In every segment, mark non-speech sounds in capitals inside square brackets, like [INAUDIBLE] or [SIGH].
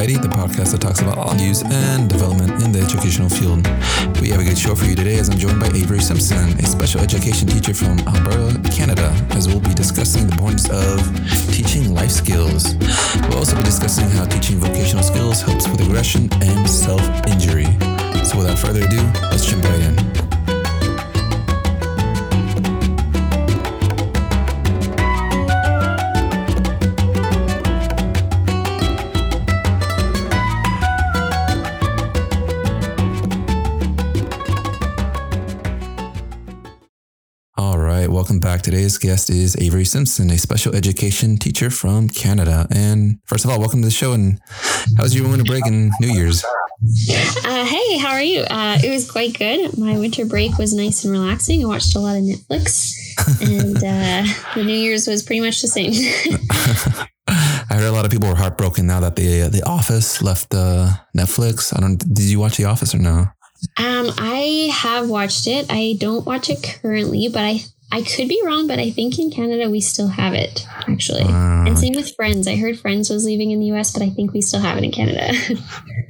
Society, the podcast that talks about all news and development in the educational field. We have a good show for you today as I'm joined by Avery Simpson, a special education teacher from Alberta, Canada, as we'll be discussing the points of teaching life skills. We'll also be discussing how teaching vocational skills helps with aggression and self injury. So without further ado, let's jump right in. Welcome back. Today's guest is Avery Simpson, a special education teacher from Canada. And first of all, welcome to the show. And how was your winter break and New Year's? Uh, hey, how are you? Uh, it was quite good. My winter break was nice and relaxing. I watched a lot of Netflix, and [LAUGHS] uh, the New Year's was pretty much the same. [LAUGHS] I heard a lot of people were heartbroken now that the the Office left uh, Netflix. I don't. Did you watch The Office or no? Um, I have watched it. I don't watch it currently, but I I could be wrong, but I think in Canada we still have it actually. Uh, and same with Friends. I heard Friends was leaving in the US, but I think we still have it in Canada. [LAUGHS]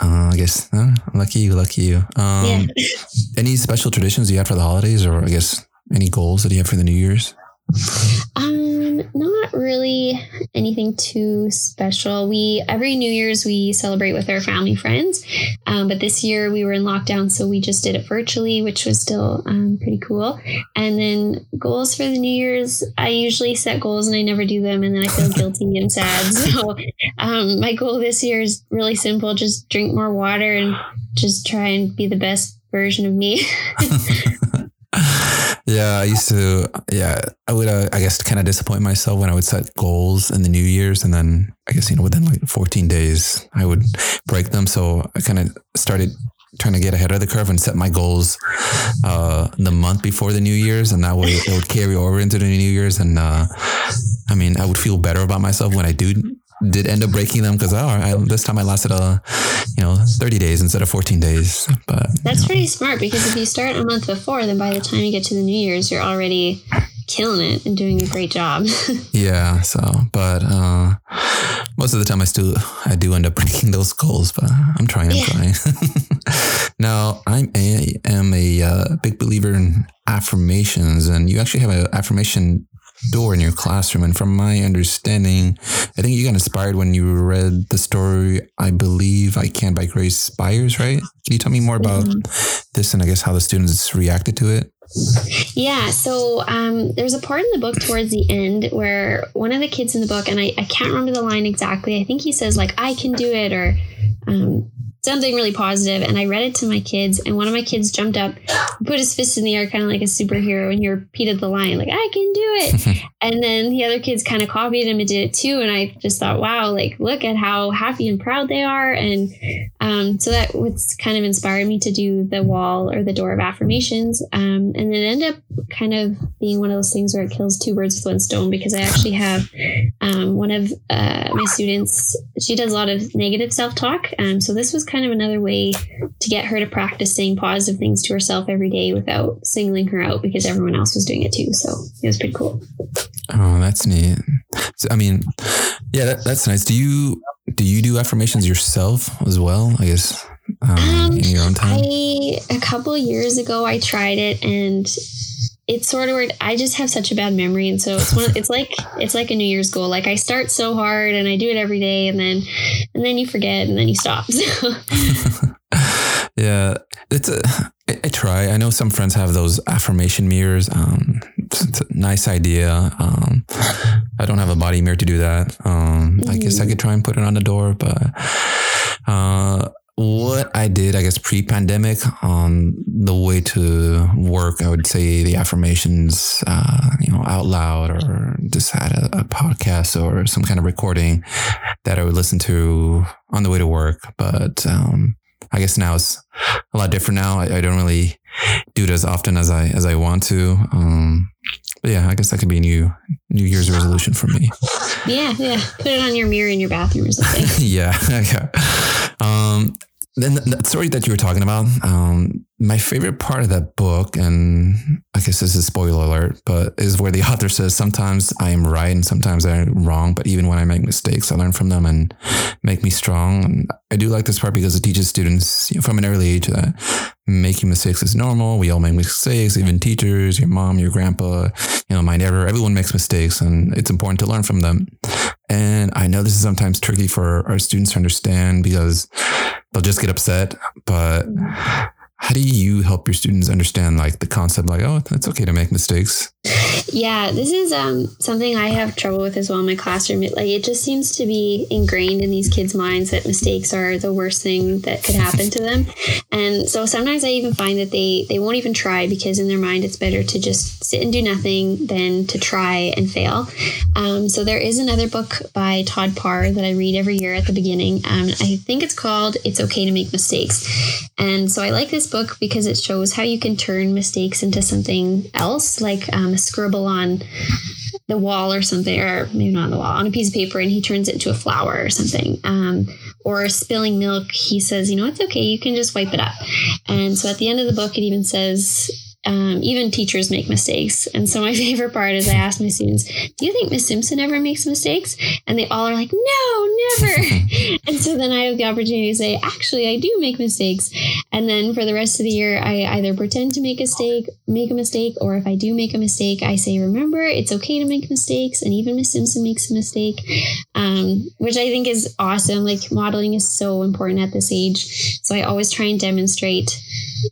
uh, I guess uh, lucky you, lucky you. Um, yeah. [LAUGHS] any special traditions you have for the holidays, or I guess any goals that you have for the New Year's? Um, not really anything too special. We every New Year's we celebrate with our family friends, um, but this year we were in lockdown, so we just did it virtually, which was still um, pretty cool. And then goals for the New Year's, I usually set goals and I never do them, and then I feel [LAUGHS] guilty and sad. So um, my goal this year is really simple: just drink more water and just try and be the best version of me. [LAUGHS] Yeah, I used to. Yeah, I would. Uh, I guess kind of disappoint myself when I would set goals in the New Year's, and then I guess you know within like 14 days I would break them. So I kind of started trying to get ahead of the curve and set my goals uh, the month before the New Year's, and that way it would carry over into the New Year's. And uh, I mean, I would feel better about myself when I do did end up breaking them because oh, this time I lasted a uh, you know 30 days instead of 14 days. But that's you know. pretty smart because if you start a month before, then by the time you get to the New Year's, you're already killing it and doing a great job. [LAUGHS] yeah. So, but uh, most of the time I still I do end up [LAUGHS] breaking those goals, but I'm trying. I'm yeah. trying. [LAUGHS] now I'm a, am a uh, big believer in affirmations, and you actually have an affirmation door in your classroom. And from my understanding, I think you got inspired when you read the story, I Believe I Can by Grace Byers, right? Can you tell me more about mm-hmm. this and I guess how the students reacted to it? Yeah, so um, there's a part in the book towards the end where one of the kids in the book, and I, I can't remember the line exactly, I think he says, like, I can do it, or um, something really positive and I read it to my kids and one of my kids jumped up, put his fist in the air kind of like a superhero and he repeated the line like I can do it. [LAUGHS] and then the other kids kind of copied him and did it too and I just thought wow like look at how happy and proud they are and um, so that what's kind of inspired me to do the wall or the door of affirmations um, and it ended up kind of being one of those things where it kills two birds with one stone because I actually have um, one of uh, my students she does a lot of negative self-talk um, so this was kind of another way to get her to practice saying positive things to herself every day without singling her out because everyone else was doing it too. So it was pretty cool. Oh, that's neat. So, I mean, yeah, that, that's nice. Do you do you do affirmations yourself as well? I guess um, um, in your own time. I, a couple years ago, I tried it and it's sort of weird. I just have such a bad memory, and so it's one. [LAUGHS] It's like it's like a New Year's goal. Like I start so hard, and I do it every day, and then and then you forget, and then you stop. [LAUGHS] So. [LAUGHS] yeah, it's a. I, I try. I know some friends have those affirmation mirrors. Um, it's, it's a nice idea. Um, I don't have a body mirror to do that. Um, mm-hmm. I guess I mm-hmm. could try and put it on the door, but uh, what I did, I guess, pre pandemic on the way to work, I would say the affirmations, uh, you know, out loud or just had a, a, podcast or some kind of recording that I would listen to on the way to work. But um, I guess now it's a lot different now. I, I, don't really do it as often as I as I want to. Um, but yeah, I guess that could be a new New Year's resolution for me. Yeah, yeah. Put it on your mirror in your bathroom or something. [LAUGHS] yeah, [LAUGHS] yeah. Um, then the story that you were talking about, um, my favorite part of that book, and I guess this is spoiler alert, but is where the [LAUGHS] author says sometimes I am right and sometimes I'm wrong. But even when I make mistakes, I learn from them and make me strong. And I do like this part because it teaches students you know, from an early age that making mistakes is normal. We all make mistakes, even teachers, your mom, your grandpa, you know, my neighbor, everyone makes mistakes and it's important to learn from them. And I know this is sometimes tricky for our students to understand because they'll just get upset, but how do you help your students understand like the concept like oh it's okay to make mistakes yeah this is um, something i have trouble with as well in my classroom. It, like it just seems to be ingrained in these kids minds that mistakes are the worst thing that could happen to them. [LAUGHS] And so sometimes i even find that they they won't even try because in their mind it's better to just sit and do nothing than to try and fail. Um, so there is another book by todd parr that i read every year at the beginning um, i think it's called it's okay to make mistakes. And so i like this book because it shows how you can turn mistakes into something else, like um, a scribble on the wall or something, or maybe not on the wall, on a piece of paper, and he turns it into a flower or something. Um, or spilling milk, he says, you know, it's okay, you can just wipe it up. And so at the end of the book, it even says, um, even teachers make mistakes. And so my [LAUGHS] favorite part is I ask my students, "Do you think Miss Simpson ever makes mistakes?" And they all are like, "No, never." [LAUGHS] [LAUGHS] and so then I have the opportunity to say, "Actually, I do make mistakes." And then for the rest of the year, I either pretend to make a mistake, make a mistake, or if I do make a mistake, I say, "Remember, it's okay to make mistakes." And even Miss Simpson makes a mistake, um, which I think is awesome. Like modeling is so important at this age. So I always try and demonstrate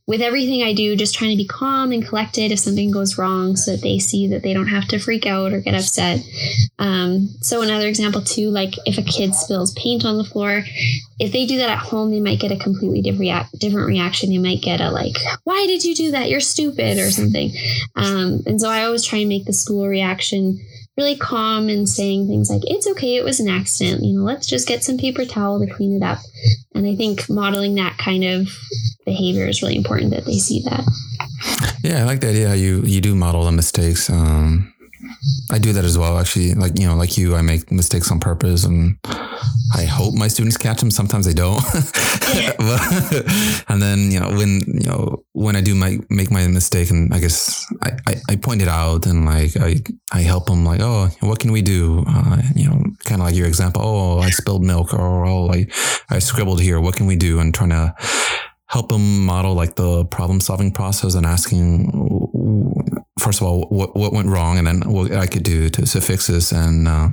with everything I do, just trying to be calm and collected if something goes wrong so that they see that they don't have to freak out or get upset. Um, so, another example, too, like if a kid spills paint on the floor, if they do that at home, they might get a completely different, reaction. They might get a, like, why did you do that? You're stupid or something. Um, and so, I always try and make the school reaction really calm and saying things like, it's okay, it was an accident. You know, let's just get some paper towel to clean it up. And I think modeling that kind of behavior is really important that they see that. Yeah, I like the idea how you, you do model the mistakes. Um, I do that as well. Actually, like you know, like you, I make mistakes on purpose, and I hope my students catch them. Sometimes they don't. [LAUGHS] and then you know, when you know, when I do my make my mistake, and I guess I, I, I point it out, and like I I help them, like, oh, what can we do? Uh, you know, kind of like your example. Oh, I spilled milk, or oh, I I scribbled here. What can we do? And trying to help them model like the problem solving process and asking first of all what, what went wrong and then what i could do to, to fix this and uh,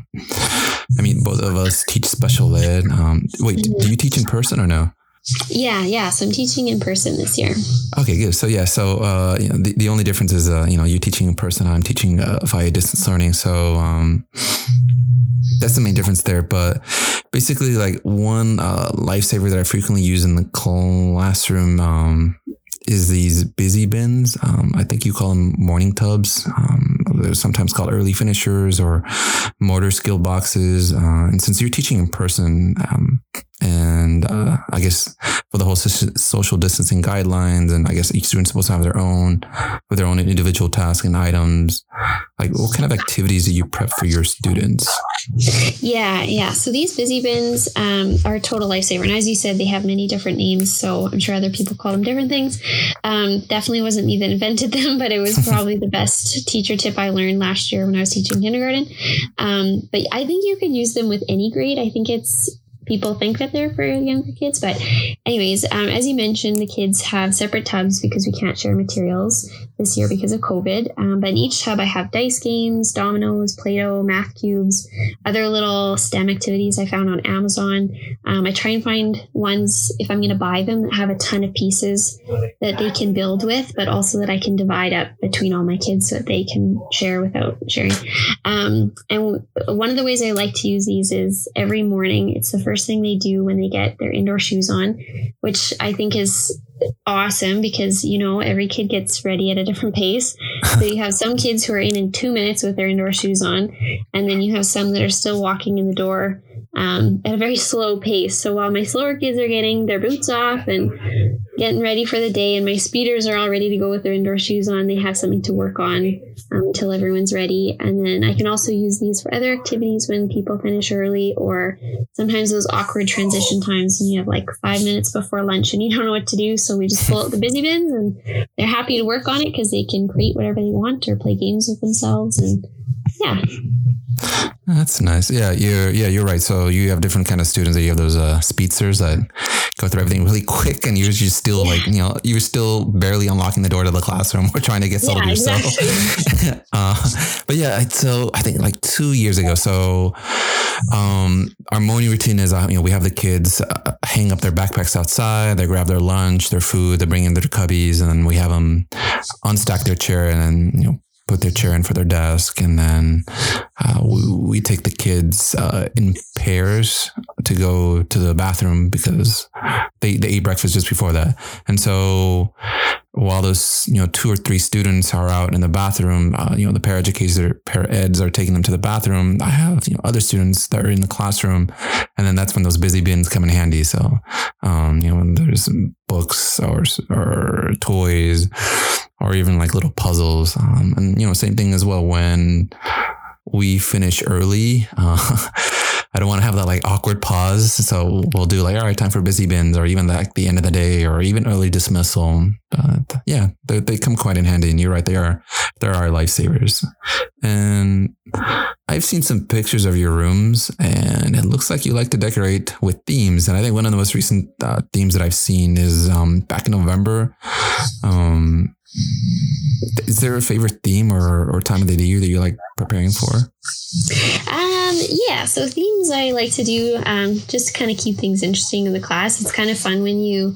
i mean both of us teach special ed um, wait do you teach in person or no yeah, yeah. So I'm teaching in person this year. Okay, good. So yeah, so uh, you know, the, the only difference is uh, you know you're teaching in person. I'm teaching uh, via distance learning. So um, that's the main difference there. But basically, like one uh, lifesaver that I frequently use in the classroom um, is these busy bins. Um, I think you call them morning tubs. Um, they're sometimes called early finishers or motor skill boxes. Uh, and since you're teaching in person, um, and uh, I guess for the whole social distancing guidelines, and I guess each student's supposed to have their own with their own individual tasks and items. Like, what kind of activities do you prep for your students? Yeah, yeah. So these busy bins um, are a total lifesaver, and as you said, they have many different names. So I'm sure other people call them different things. Um, definitely wasn't me that invented them, but it was [LAUGHS] probably the best teacher tip I learned last year when I was teaching kindergarten. Um, but I think you can use them with any grade. I think it's people think that they're for younger kids. But, anyways, um, as you mentioned, the kids have separate tubs because we can't share materials this year because of COVID. Um, but in each tub, I have dice games, dominoes, Play Doh, math cubes, other little STEM activities I found on Amazon. Um, I try and find ones, if I'm going to buy them, that have a ton of pieces that they can build with, but also that I can divide up between all my kids so that they can share without sharing. Um, and one of the ways I like to use these is every morning, it's the first thing they do when they get their indoor shoes on, which I think is awesome because you know every kid gets ready at a different pace. So you have some kids who are in in two minutes with their indoor shoes on and then you have some that are still walking in the door um, at a very slow pace. So while my slower kids are getting their boots off and getting ready for the day, and my speeders are all ready to go with their indoor shoes on, they have something to work on um, until everyone's ready. And then I can also use these for other activities when people finish early, or sometimes those awkward transition times when you have like five minutes before lunch and you don't know what to do. So we just pull out the busy bins, and they're happy to work on it because they can create whatever they want or play games with themselves. And yeah. That's nice. Yeah, you're yeah, you're right. So you have different kind of students. That you have those uh, speedsters that go through everything really [LAUGHS] quick, and you're just still like you know you're still barely unlocking the door to the classroom or trying to get settled Yeah, yourself. exactly. [LAUGHS] uh, but yeah, I- so I think like two years ago. So um, our morning routine is uh, you know we have the kids uh, hang up their backpacks outside. They grab their lunch, their food, they bring in their cubbies, and then we have them unstack their chair and then you know put their chair in for their desk, and then uh, we, we take the kids uh, in pairs to go to the bathroom because they, they eat breakfast just before that. And so while those, you know, two or three students are out in the bathroom, uh, you know, the paraeducators or paraeds are taking them to the bathroom. I have, you know, other students that are in the classroom. And then that's when those busy bins come in handy. So, um, you know, when there's books or, or toys or even like little puzzles. Um, and, you know, same thing as well when we finish early. Uh, [LAUGHS] I don't want to have that like awkward pause. So we'll do like, all right, time for busy bins or even like the end of the day or even early dismissal. But yeah, they, they come quite in handy. And you're right. They are, they are lifesavers. And I've seen some pictures of your rooms and it looks like you like to decorate with themes. And I think one of the most recent uh, themes that I've seen is um, back in November. Um, is there a favorite theme or, or time of the year that you like preparing for? Um, yeah, so themes I like to do um, just kind of keep things interesting in the class. It's kind of fun when you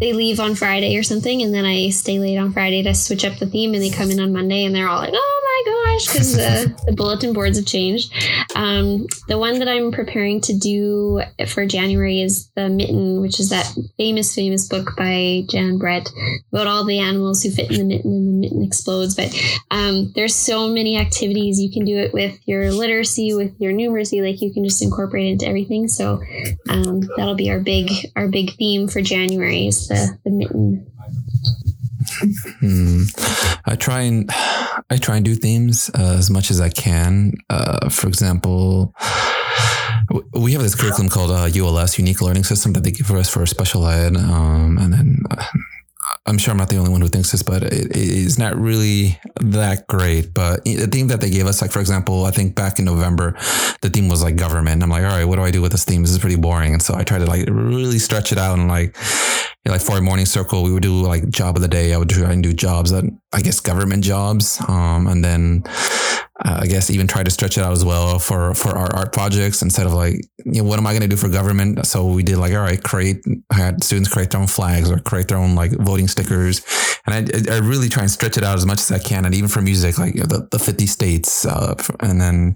they leave on Friday or something, and then I stay late on Friday to switch up the theme, and they come in on Monday, and they're all like, "Oh my gosh," because the, [LAUGHS] the bulletin boards have changed. Um, the one that I'm preparing to do for January is the Mitten, which is that famous, famous book by Jan Brett about all the animals who fit in the mitten, and the mitten explodes. But um, there's so many activities you can do it with your literacy, with your numeracy. Like you can just incorporate into everything. So um, that'll be our big our big theme for January is the, the mitten. Hmm. I try and I try and do themes uh, as much as I can. Uh, for example, we have this curriculum called uh, ULS, Unique Learning System, that they give us for a special ed, um, and then. I'm sure I'm not the only one who thinks this, but it, it's not really that great. But the theme that they gave us, like for example, I think back in November, the theme was like government. I'm like, all right, what do I do with this theme? This is pretty boring. And so I tried to like really stretch it out and like, like for a morning circle, we would do like job of the day. I would try and do jobs that I guess government jobs, um, and then uh, I guess even try to stretch it out as well for for our art projects instead of like, you know, what am I going to do for government? So we did like, all right, create I had students create their own flags or create their own like voting stickers, and I I really try and stretch it out as much as I can, and even for music, like the the fifty states, uh, and then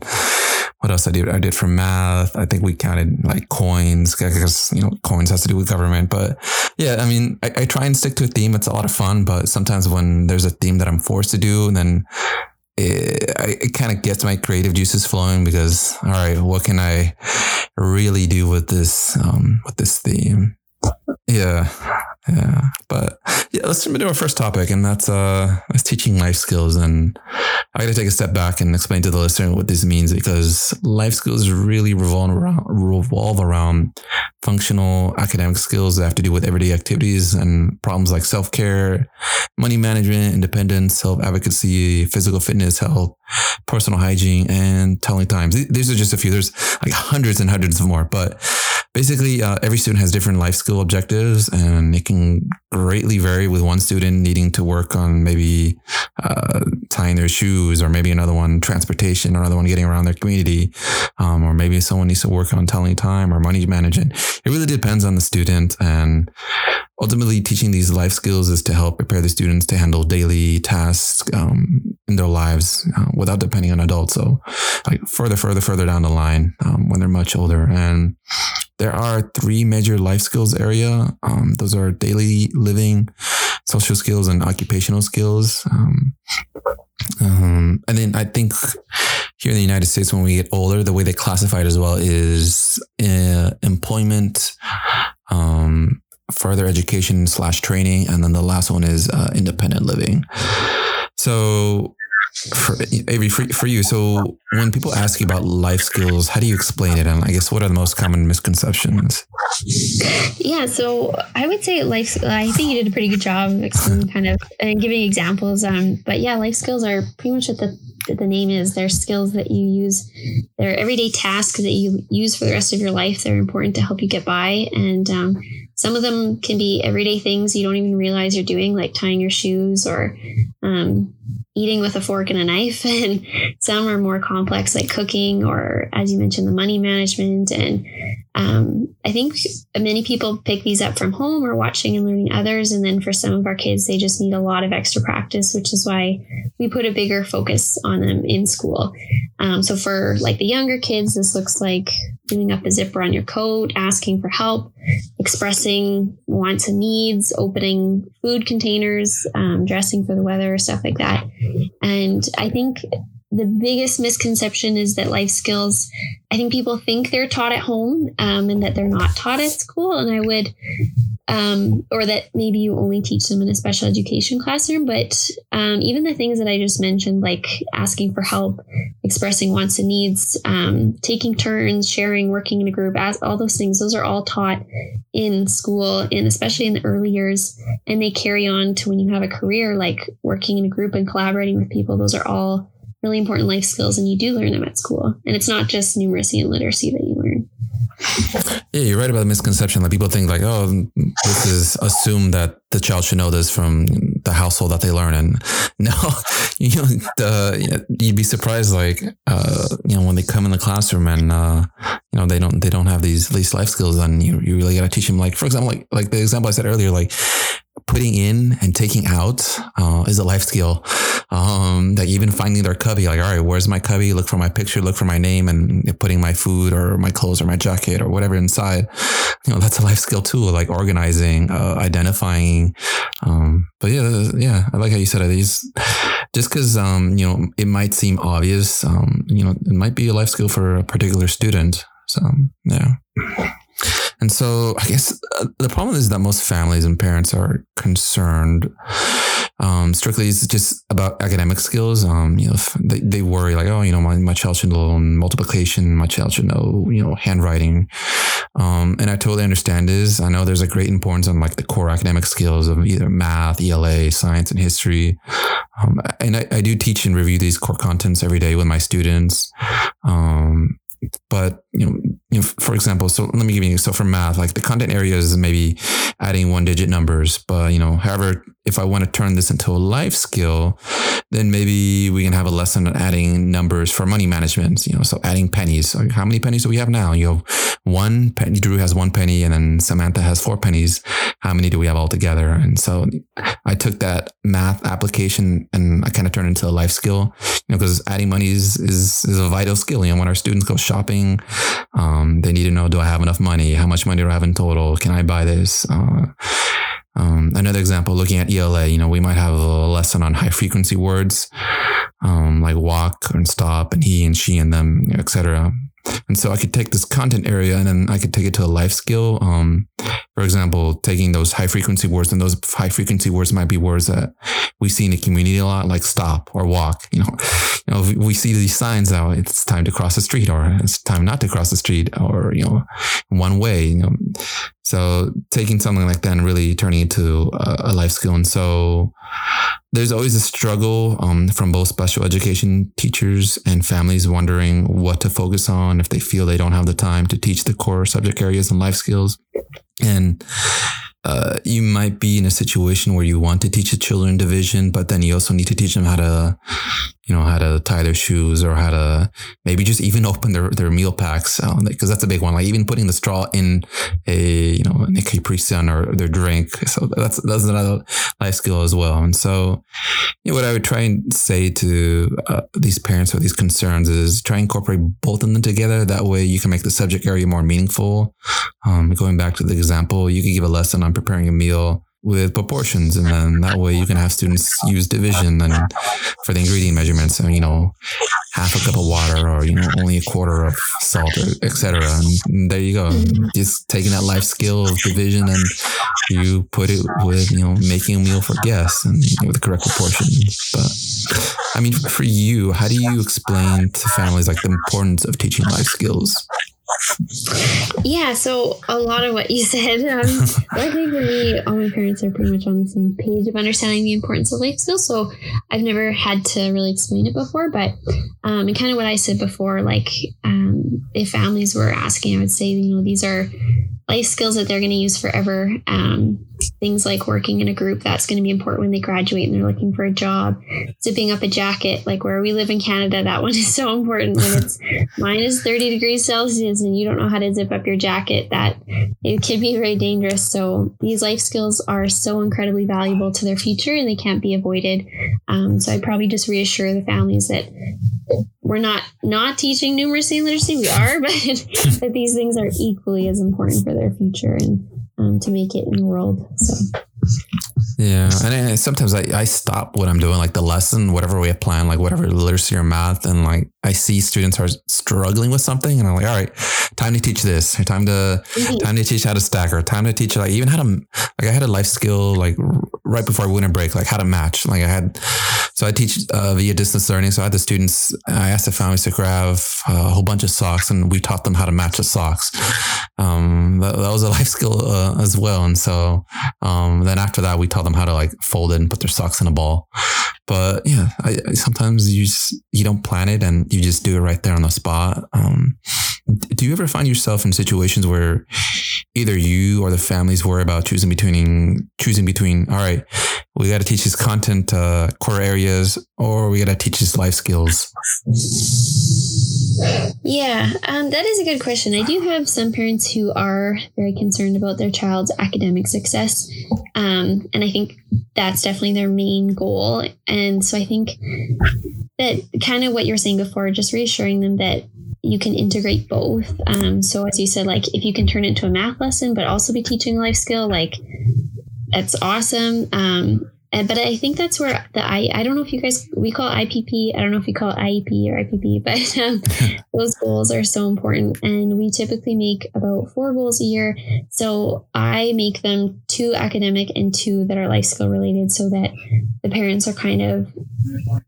what else I did? I did for math. I think we counted like coins because you know coins has to do with government. But yeah, I mean, I, I try and stick to a theme. It's a lot of fun, but sometimes when there's a theme that I'm forced to do, then it, it kind of gets my creative juices flowing because all right, what can I really do with this um, with this theme? Yeah, yeah. But yeah, let's jump into our first topic, and that's uh, that's teaching life skills. And I got to take a step back and explain to the listener what this means because life skills really revolve around revolve around functional academic skills that have to do with everyday activities and problems like self care, money management, independence, self advocacy, physical fitness, health, personal hygiene, and telling times. These are just a few. There's like hundreds and hundreds of more, but basically uh, every student has different life skill objectives and it can greatly vary with one student needing to work on maybe uh, tying their shoes or maybe another one transportation or another one getting around their community um, or maybe someone needs to work on telling time or money management. It really depends on the student and ultimately teaching these life skills is to help prepare the students to handle daily tasks um, in their lives uh, without depending on adults. So like further further further down the line um, when they're much older. And there are three major life skills area. Um, those are daily living, social skills, and occupational skills. Um, um, and then I think here in the United States, when we get older, the way they classify it as well is uh, employment, um, further education slash training, and then the last one is uh, independent living. So, for, Avery, for, for you, so when people ask you about life skills, how do you explain it? And I guess what are the most common misconceptions? Yeah, so I would say life. I think you did a pretty good job kind of and giving examples. Um, but yeah, life skills are pretty much what the the name is. They're skills that you use. They're everyday tasks that you use for the rest of your life. They're important to help you get by, and um, some of them can be everyday things you don't even realize you're doing, like tying your shoes or um, eating with a fork and a knife. [LAUGHS] And some are more complex, like cooking or, as you mentioned, the money management. And um, I think many people pick these up from home or watching and learning others. And then for some of our kids, they just need a lot of extra practice, which is why we put a bigger focus on them in school. Um, so for like the younger kids, this looks like doing up a zipper on your coat, asking for help, expressing wants and needs, opening food containers, um, dressing for the weather, stuff like that. And I think the biggest misconception is that life skills, I think people think they're taught at home um, and that they're not taught at school. And I would, um, or that maybe you only teach them in a special education classroom. But um, even the things that I just mentioned, like asking for help, expressing wants and needs, um, taking turns, sharing, working in a group, all those things, those are all taught in school and especially in the early years. And they carry on to when you have a career, like working in a group and collaborating with people. Those are all really important life skills and you do learn them at school. And it's not just numeracy and literacy that you learn. Yeah, you're right about the misconception. Like people think like, oh, this is assumed that the child should know this from the household that they learn. And [LAUGHS] no, you know, the, you'd be surprised, like, uh, you know, when they come in the classroom and, uh, you know, they don't, they don't have these, these life skills and you, you really got to teach them. Like, for example, like, like the example I said earlier, like putting in and taking out, uh, is a life skill um, that even finding their cubby, like, all right, where's my cubby? Look for my picture, look for my name, and putting my food or my clothes or my jacket or whatever inside. You know, that's a life skill too, like organizing, uh, identifying. Um, but yeah, yeah, I like how you said it. These, just because um, you know, it might seem obvious, um, you know, it might be a life skill for a particular student. So yeah. And so I guess uh, the problem is that most families and parents are concerned um, strictly it's just about academic skills. Um, you know, they, they worry like, oh, you know, my, my child should know multiplication. My child should know, you know, handwriting. Um, and I totally understand this. I know there's a great importance on like the core academic skills of either math, ELA, science, and history. Um, and I, I do teach and review these core contents every day with my students. Um, but you know, you know, for example, so let me give you so for math, like the content area is maybe adding one digit numbers, but you know, however, if I want to turn this into a life skill, then maybe we can have a lesson on adding numbers for money management. You know, so adding pennies. So how many pennies do we have now? You have one penny. Drew has one penny, and then Samantha has four pennies. How many do we have all together? And so I took that math application and I kind of turned it into a life skill. You know, because adding money is, is is a vital skill. You know, when our students go um, they need to know: Do I have enough money? How much money do I have in total? Can I buy this? Uh, um, another example, looking at ELA, you know, we might have a lesson on high frequency words, um, like walk and stop and he and she and them, etc. And so I could take this content area and then I could take it to a life skill. Um, for example, taking those high frequency words and those high frequency words might be words that we see in the community a lot, like stop or walk. You know, you know, we see these signs now. It's time to cross the street, or it's time not to cross the street, or you know, one way. You know, so taking something like that and really turning it a, a life skill. And so there's always a struggle um, from both special education teachers and families wondering what to focus on if they feel they don't have the time to teach the core subject areas and life skills. And uh, you might be in a situation where you want to teach the children division, but then you also need to teach them how to, you know, how to tie their shoes or how to maybe just even open their, their meal packs. Because uh, that's a big one. Like even putting the straw in a, you know, a Capri Sun or their drink. So that's, that's another life skill as well. And so you know, what I would try and say to uh, these parents with these concerns is try and incorporate both of them together. That way you can make the subject area more meaningful. Um, going back to the example, you could give a lesson on preparing a meal with proportions and then that way you can have students use division and for the ingredient measurements and you know half a cup of water or you know only a quarter of salt etc and there you go. Mm-hmm. Just taking that life skill of division and you put it with you know making a meal for guests and with the correct proportion. But i mean for you how do you explain to families like the importance of teaching life skills yeah, so a lot of what you [LAUGHS] said. Um, [LAUGHS] I think for me, all my parents are pretty much on the same page of understanding the importance of life skills. So I've never had to really explain it before, but um, and kind of what I said before, like um, if families were asking, I would say, you know, these are life skills that they're going to use forever. Um, things like working in a group that's going to be important when they graduate and they're looking for a job. Zipping up a jacket, like where we live in Canada, that one [LAUGHS] is so important when it's [LAUGHS] minus 30 degrees Celsius and you don't know how to zip up your jacket. That it can be very dangerous. So these life skills are so incredibly valuable to their future and they can't be avoided. Um, so I'd probably just reassure the families that we're not not teaching numeracy and literacy. We are, [LAUGHS] but that these things are equally as important for their future and um, to make it in the world. So. Yeah, and sometimes I, I stop what I'm doing, like the lesson, whatever we have planned, like whatever literacy or math, and like I see students are struggling with something, and I'm like, all right, time to teach this, or time to mm-hmm. time to teach how to stack, or time to teach like even how to like I had a life skill like right before I went on break, like how to match. Like I had, so I teach uh, via distance learning. So I had the students, I asked the families to grab uh, a whole bunch of socks, and we taught them how to match the socks. Um, that, that was a [LAUGHS] life skill uh, as well, and so um, then after that, we taught them how to like fold it and put their socks in a ball. But yeah, I, I, sometimes you just you don't plan it and you just do it right there on the spot. Um, do you ever find yourself in situations where either you or the families worry about choosing between choosing between all right, we got to teach these content uh, core areas or we got to teach these life skills? Yeah, um, that is a good question. I do have some parents who are very concerned about their child's academic success. Um, and I think that's definitely their main goal. And so I think that kind of what you were saying before, just reassuring them that you can integrate both. Um, so as you said, like if you can turn it into a math lesson, but also be teaching a life skill, like that's awesome. Um, and, but I think that's where the I I don't know if you guys we call it IPP. I don't know if you call it IEP or IPP, [LAUGHS] but um, [LAUGHS] those goals are so important. And we typically make about four goals a year. So I make them two academic and two that are life skill related, so that the parents are kind of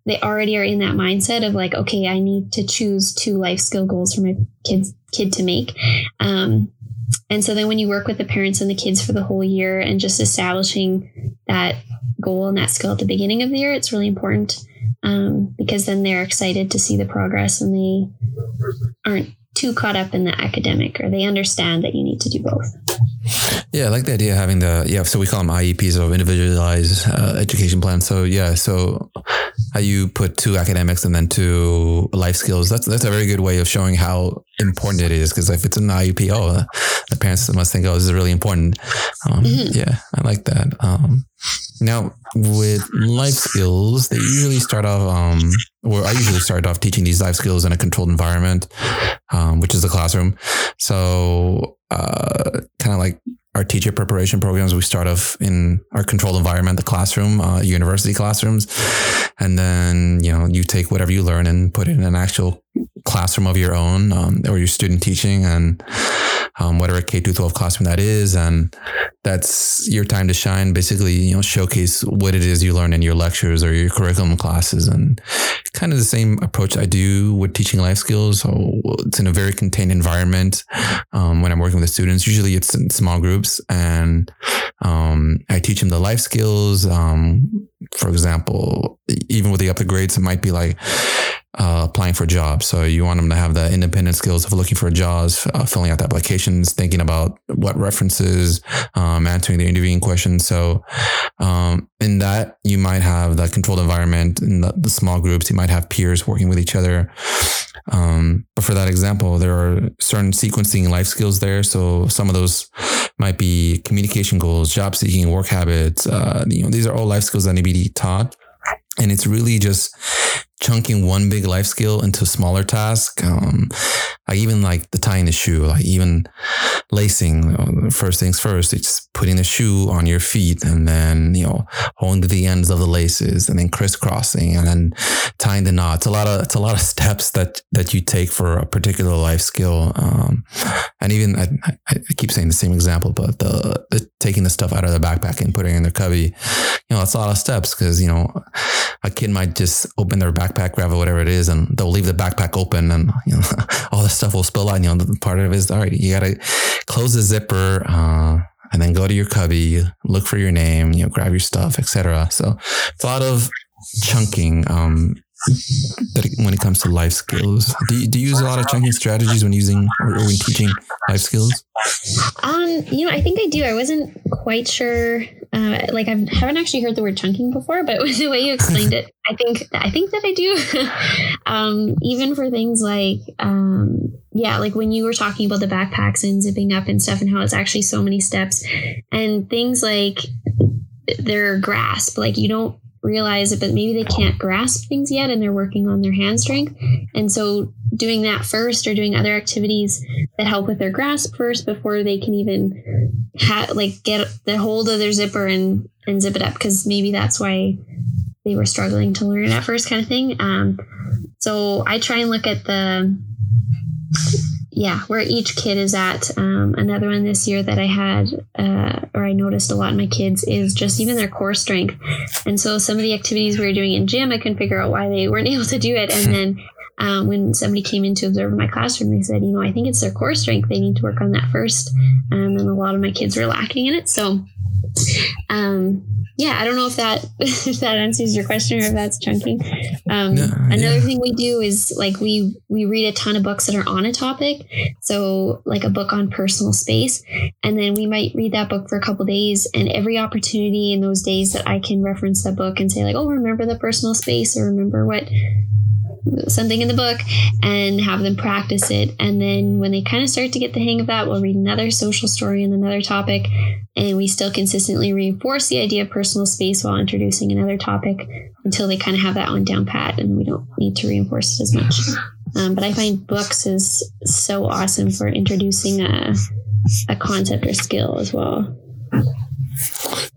they already are in that mindset of like, okay, I need to choose two life skill goals for my kids kid to make. Um, and so then when you work with the parents and the kids for the whole year and just establishing that goal and that skill at the beginning of the year, it's really important um, because then they're excited to see the progress and they aren't too caught up in the academic or they understand that you need to do both. Yeah, I like the idea of having the yeah. So we call them IEPs of individualized uh, education plans. So yeah, so how you put two academics and then two life skills. That's that's a very good way of showing how important it is. Because if it's an IEP, oh, the parents must think, oh, this is really important. Um, mm-hmm. Yeah, I like that. Um, now, with life skills, they usually start off, um, or I usually start off teaching these life skills in a controlled environment, um, which is the classroom. So, uh, kind of like our teacher preparation programs, we start off in our controlled environment, the classroom, uh, university classrooms. And then, you know, you take whatever you learn and put it in an actual classroom of your own, um, or your student teaching and, um, whatever K through 12 classroom that is. And that's your time to shine. Basically, you know, showcase what it is you learn in your lectures or your curriculum classes. And kind of the same approach I do with teaching life skills. So it's in a very contained environment. Um, when I'm working with the students, usually it's in small groups and, um, I teach them the life skills. Um, for example, even with the upper grades, it might be like, uh, applying for jobs. So you want them to have the independent skills of looking for jobs, uh, filling out the applications, thinking about what references, um, answering the interviewing questions. So um, in that, you might have the controlled environment in the, the, small groups. You might have peers working with each other. Um, but for that example, there are certain sequencing life skills there. So some of those might be communication goals, job seeking, work habits. Uh, you know, these are all life skills that need to be taught. And it's really just chunking one big life skill into smaller tasks. Um, like even like the tying the shoe, like even lacing. First things first, it's putting the shoe on your feet, and then you know holding the ends of the laces, and then crisscrossing, and then tying the knot. It's a lot of it's a lot of [LAUGHS] steps that that you take for a particular life skill. Um, and even I, I, keep saying the same example, but the, the taking the stuff out of the backpack and putting in their cubby, you know, that's a lot of steps because you know a kid might just open their backpack, grab whatever it is, and they'll leave the backpack open, and you know [LAUGHS] all the stuff will spill out. And, You know, part of it is all right. You gotta close the zipper. Uh, and then go to your cubby, look for your name, you know, grab your stuff, etc. So it's a lot of chunking. Um, when it comes to life skills? Do you, do you use a lot of chunking strategies when using or when teaching life skills? Um, you know, I think I do. I wasn't quite sure. Uh, like I haven't actually heard the word chunking before, but [LAUGHS] with the way you explained it, I think I think that I do. [LAUGHS] um, even for things like, um, yeah, like when you were talking about the backpacks and zipping up and stuff, and how it's actually so many steps, and things like their grasp, like you don't realize it, but maybe they can't grasp things yet and they're working on their hand strength. And so doing that first or doing other activities that help with their grasp first before they can even ha- like get the hold of their zipper and, and zip it up because maybe that's why they were struggling to learn at first kind of thing. Um, so I try and look at the yeah, where each kid is at. Um, another one this year that I had, uh, or I noticed a lot in my kids, is just even their core strength. And so some of the activities we were doing in gym, I couldn't figure out why they weren't [LAUGHS] able to do it. And [LAUGHS] then um, when somebody came in to observe my classroom, they said, you know, I think it's their core strength. They need to work on that first. Um, and a lot of my kids were lacking in it. So, um, yeah, I don't know if that [LAUGHS] if that answers your question or if that's chunking. Um, no, another yeah. thing we do is like we we read a ton of books that are on a topic. So like a book on personal space, and then we might read that book for a couple days. And every opportunity in those days that I can reference that book and say like, oh, remember the personal space, or remember what something in the book and have them practice it. And then when they kind of start to get the hang of that, we'll read another social story on another topic. And we still consistently reinforce the idea of personal space while introducing another topic until they kind of have that one down pat and we don't need to reinforce it as much. Um, but I find books is so awesome for introducing a, a concept or skill as well.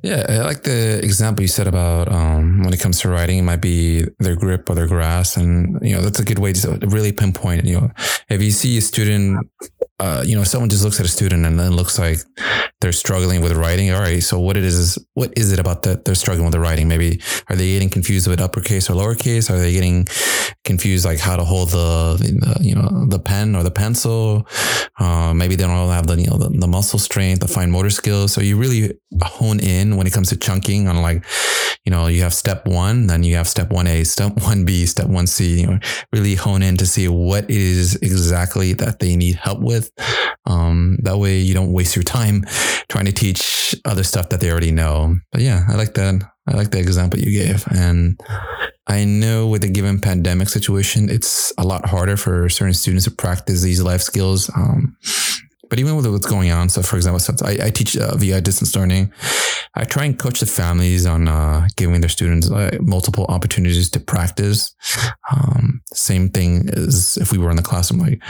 Yeah, I like the example you said about um, when it comes to writing, it might be their grip or their grasp, and you know that's a good way to really pinpoint. You know, if you see a student uh, you know, someone just looks at a student and then looks like they're struggling with writing. All right, so what it is, what is it about that they're struggling with the writing? Maybe are they getting confused with uppercase or lowercase? Are they getting confused like how to hold the, the you know the pen or the pencil? Uh, maybe they don't have the you know the, the muscle strength, the fine motor skills. So you really hone in when it comes to chunking on like, you know, you have step one, then you have step one A, step one B, step one C. You know, really hone in to see what is exactly that they need help with um, that way you don't waste your time trying to teach other stuff that they already know. But yeah, I like that. I like the example you gave. And I know with the given pandemic situation, it's a lot harder for certain students to practice these life skills. Um, but even with what's going on, so for example, I, I teach uh, via distance learning. I try and coach the families on uh, giving their students uh, multiple opportunities to practice. Um, same thing as if we were in the classroom, like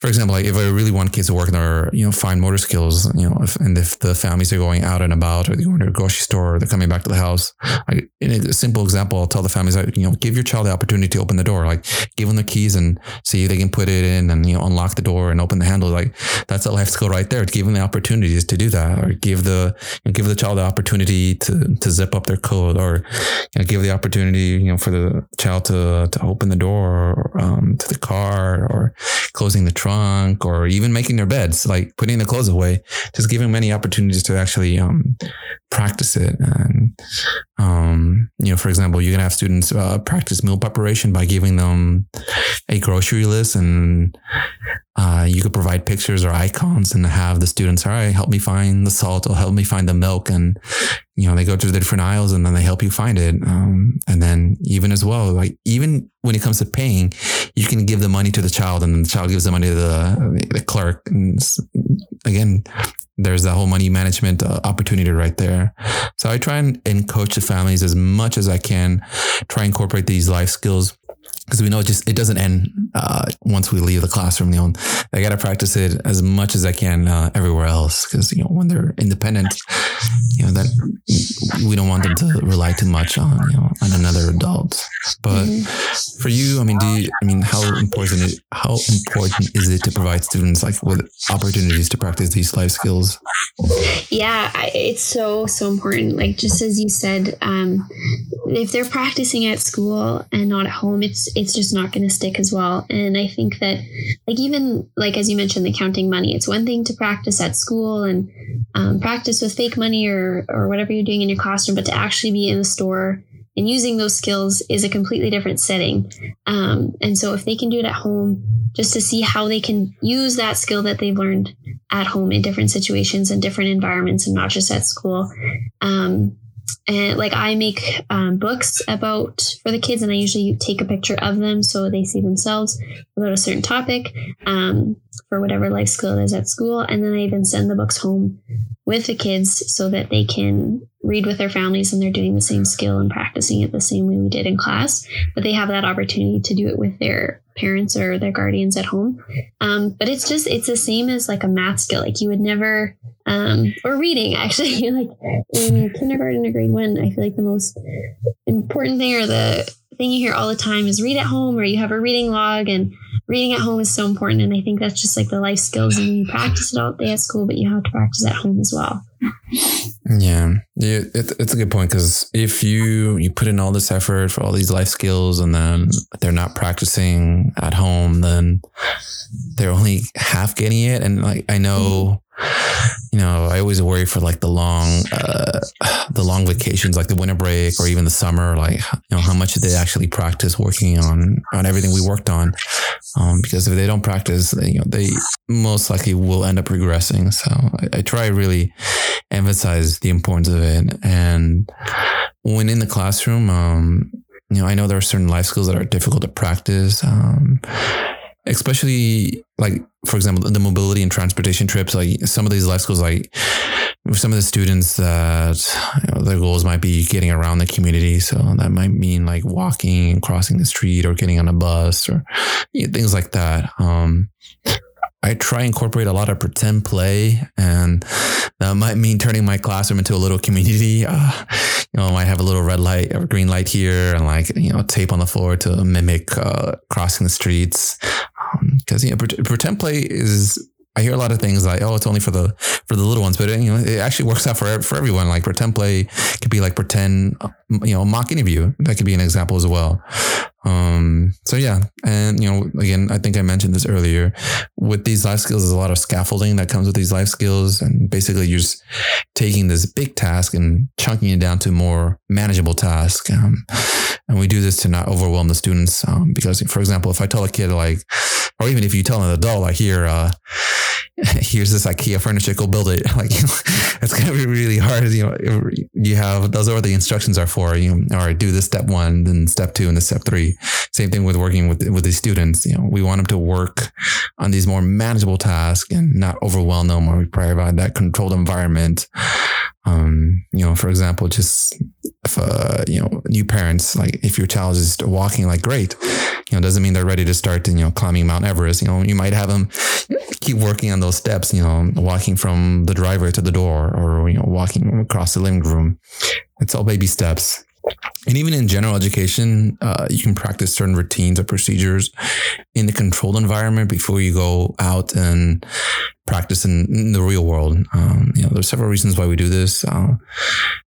for example, like if I really want kids to work on their, you know, fine motor skills, you know, if, and if the families are going out and about or they're going to a grocery store or they're coming back to the house, like in a simple example, I'll tell the families, like, you know, give your child the opportunity to open the door, like give them the keys and see if they can put it in and, you know, unlock the door and open the handle. Like that's a life skill right there. Give them the opportunities to do that or give the, you know, give the child the opportunity to, to zip up their coat or, you know, give the opportunity, you know, for the child to, to open the door um, to the car or closing the trunk trunk or even making their beds, like putting the clothes away, just giving many opportunities to actually um, practice it. And, um, you know, for example, you can have students uh, practice meal preparation by giving them a grocery list and uh, you could provide pictures or icons and have the students, all right, help me find the salt or help me find the milk. And, you know, they go to the different aisles and then they help you find it. Um, and then even as well, like even when it comes to paying, you can give the money to the child and the child gives the money to the, the clerk. And again, there's that whole money management uh, opportunity right there. So I try and, and coach the families as much as I can, try and incorporate these life skills because we know it just it doesn't end uh, once we leave the classroom, you know, I got to practice it as much as I can uh, everywhere else because you know when they're independent, you know that we don't want them to rely too much on you know on another adult. But mm-hmm. for you, I mean, do you, I mean how important is, how important is it to provide students like with opportunities to practice these life skills? Yeah, it's so so important. Like just as you said, um, if they're practicing at school and not at home, it's it's just not going to stick as well. And I think that like even like as you mentioned, the counting money, it's one thing to practice at school and um, practice with fake money or or whatever you're doing in your classroom, but to actually be in the store and using those skills is a completely different setting. Um, and so if they can do it at home, just to see how they can use that skill that they've learned at home in different situations and different environments and not just at school. Um, and like I make um, books about for the kids, and I usually take a picture of them so they see themselves about a certain topic um, for whatever life skill it is at school, and then I even send the books home with the kids so that they can read with their families and they're doing the same skill and practicing it the same way we did in class, but they have that opportunity to do it with their parents or their guardians at home. Um, but it's just it's the same as like a math skill. Like you would never um, or reading [LAUGHS] actually like in kindergarten or grade one. I feel like the most important thing or the thing you hear all the time is read at home or you have a reading log and reading at home is so important and i think that's just like the life skills and you practice it all day at school but you have to practice at home as well yeah, it, it's a good point because if you you put in all this effort for all these life skills and then they're not practicing at home, then they're only half getting it. And like I know, you know, I always worry for like the long, uh, the long vacations, like the winter break or even the summer. Like you know, how much did they actually practice working on on everything we worked on? Um, because if they don't practice, you know, they most likely will end up regressing. So I, I try really emphasize the importance of it. And when in the classroom, um, you know, I know there are certain life skills that are difficult to practice. Um, especially like, for example, the mobility and transportation trips, like some of these life skills, like some of the students that you know, their goals might be getting around the community. So that might mean like walking and crossing the street or getting on a bus or you know, things like that. Um, I try incorporate a lot of pretend play, and that might mean turning my classroom into a little community. [LAUGHS] Uh, you know, I might have a little red light or green light here, and like you know, tape on the floor to mimic uh, crossing the streets. Because you know, pretend play is I hear a lot of things like, oh, it's only for the for the little ones, but it, you know, it actually works out for for everyone. Like pretend play could be like pretend, you know, mock interview. That could be an example as well. Um, so yeah, and you know, again, I think I mentioned this earlier. With these life skills, there's a lot of scaffolding that comes with these life skills, and basically, you're just taking this big task and chunking it down to more manageable task. Um, and we do this to not overwhelm the students, um, because, for example, if I tell a kid like, or even if you tell an adult like, here, uh, [LAUGHS] here's this IKEA furniture, go build it. [LAUGHS] Like, [LAUGHS] it's going to be really hard. You know, you have, those are what the instructions are for. You know, all right, do this step one, then step two, and then step three. Same thing with working with, with these students. You know, we want them to work on these more manageable tasks and not overwhelm them or we provide that controlled environment. Um, you know, for example, just if, uh, you know, new parents, like if your child is walking like great, you know, doesn't mean they're ready to start, you know, climbing Mount Everest. You know, you might have them keep working on those steps, you know, walking from the driveway to the door or, you know, walking across the living room. It's all baby steps. And even in general education, uh, you can practice certain routines or procedures in the controlled environment before you go out and practice in, in the real world. Um, you know, there's several reasons why we do this. Uh,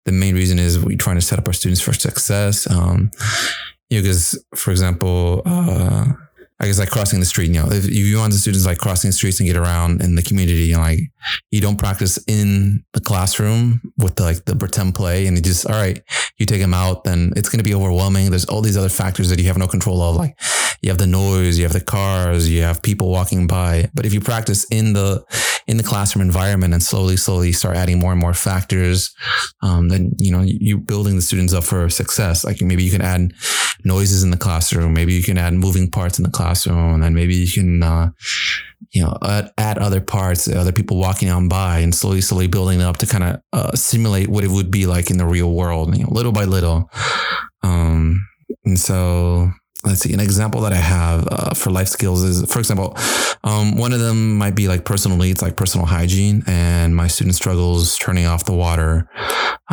the main reason is we're trying to set up our students for success. Um, you know, because for example, uh, I guess like crossing the street, you know, if you want the students like crossing the streets and get around in the community and like you don't practice in the classroom with the, like the pretend play and you just, all right, you take them out, then it's going to be overwhelming. There's all these other factors that you have no control of. Like you have the noise, you have the cars, you have people walking by. But if you practice in the, in the classroom environment and slowly, slowly start adding more and more factors, um, then, you know, you're building the students up for success. Like maybe you can add noises in the classroom. Maybe you can add moving parts in the classroom and then maybe you can, uh, you know, add, add, other parts, other people walking on by and slowly, slowly building up to kind of uh, simulate what it would be like in the real world, you know, little by little. Um, and so let's see, an example that I have uh, for life skills is, for example, um, one of them might be like personal needs, like personal hygiene, and my student struggles turning off the water.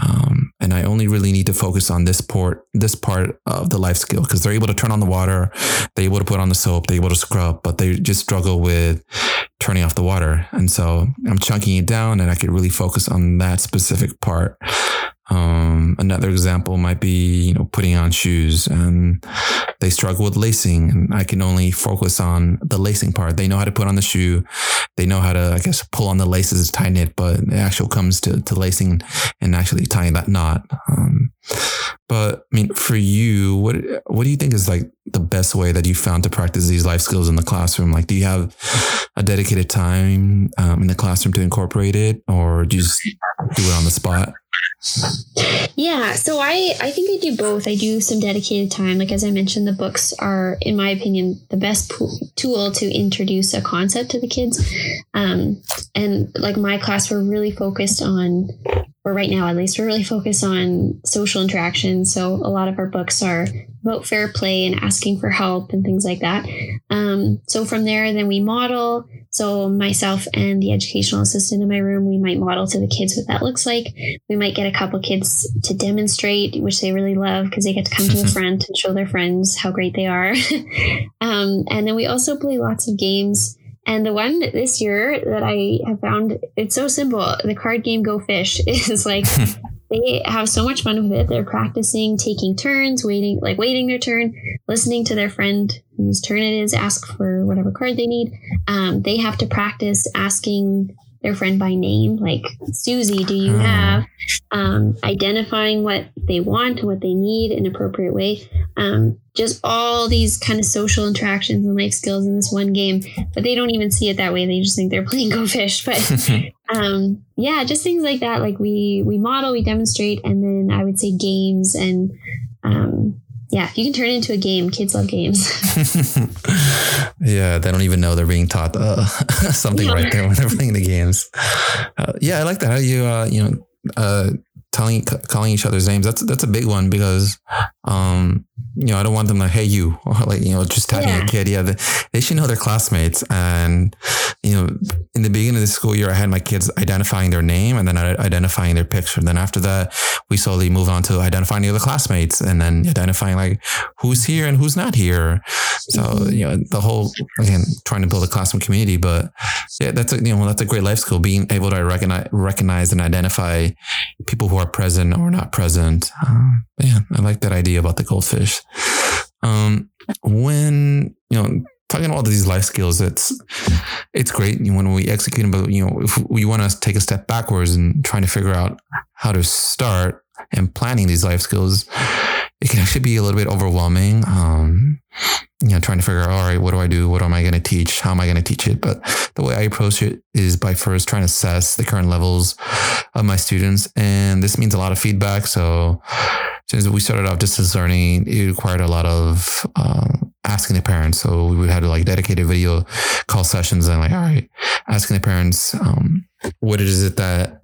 Um, and I only really need to focus on this part, this part of the life skill because they're able to turn on the water, they're able to put on the soap, they're able to scrub, but they just struggle with turning off the water. And so I'm chunking it down, and I could really focus on that specific part. Um, another example might be, you know, putting on shoes and they struggle with lacing and I can only focus on the lacing part. They know how to put on the shoe. They know how to, I guess, pull on the laces, tighten it, but it actually comes to, to lacing and actually tying that knot. Um, but I mean, for you, what, what do you think is like the best way that you found to practice these life skills in the classroom? Like, do you have a dedicated time um, in the classroom to incorporate it or do you just do it on the spot? Yeah, so I I think I do both. I do some dedicated time. Like as I mentioned, the books are, in my opinion, the best po- tool to introduce a concept to the kids. Um, and like my class, we're really focused on, or right now at least, we're really focused on social interaction. So a lot of our books are about fair play and asking for help and things like that. Um, so from there, then we model. So myself and the educational assistant in my room, we might model to the kids what that looks like. We might get a couple kids to demonstrate, which they really love because they get to come to the [LAUGHS] front and show their friends how great they are. [LAUGHS] um, and then we also play lots of games. And the one this year that I have found, it's so simple. The card game Go Fish [LAUGHS] is like [LAUGHS] they have so much fun with it. They're practicing taking turns, waiting, like waiting their turn, listening to their friend whose turn it is, ask for whatever card they need. Um, they have to practice asking their friend by name, like Susie, do you have? Um, identifying what they want and what they need in an appropriate way. Um, just all these kind of social interactions and life skills in this one game, but they don't even see it that way. They just think they're playing [LAUGHS] Go Fish. But [LAUGHS] um, yeah, just things like that. Like we we model, we demonstrate, and then I would say games and um, yeah, you can turn it into a game. Kids love games. [LAUGHS] yeah, they don't even know they're being taught uh, [LAUGHS] something yeah. right there when they're playing the games. Uh, yeah, I like that. How you, uh, you know, uh, telling calling each other's names. That's that's a big one because um, you know I don't want them to hey you [LAUGHS] or like you know just tagging yeah. a kid. Yeah, they, they, should know their classmates. And you know, in the beginning of the school year, I had my kids identifying their name and then identifying their picture. and Then after that, we slowly move on to identifying the other classmates and then identifying like who's here and who's not here. So mm-hmm. you know the whole again trying to build a classroom community. But yeah, that's a you know that's a great life skill being able to recognize recognize and identify people who are present or not present. Um, yeah, I like that idea about the goldfish. Um, when you know talking about these life skills, it's it's great when we execute them. But you know, if we want to take a step backwards and trying to figure out how to start and planning these life skills, it can actually be a little bit overwhelming. Um, you know, trying to figure out, all right, what do I do? What am I going to teach? How am I going to teach it? But the way I approach it is by first trying to assess the current levels of my students. And this means a lot of feedback. So since we started off distance learning, it required a lot of uh, asking the parents. So we had like dedicated video call sessions and like, all right, asking the parents, um, what is it that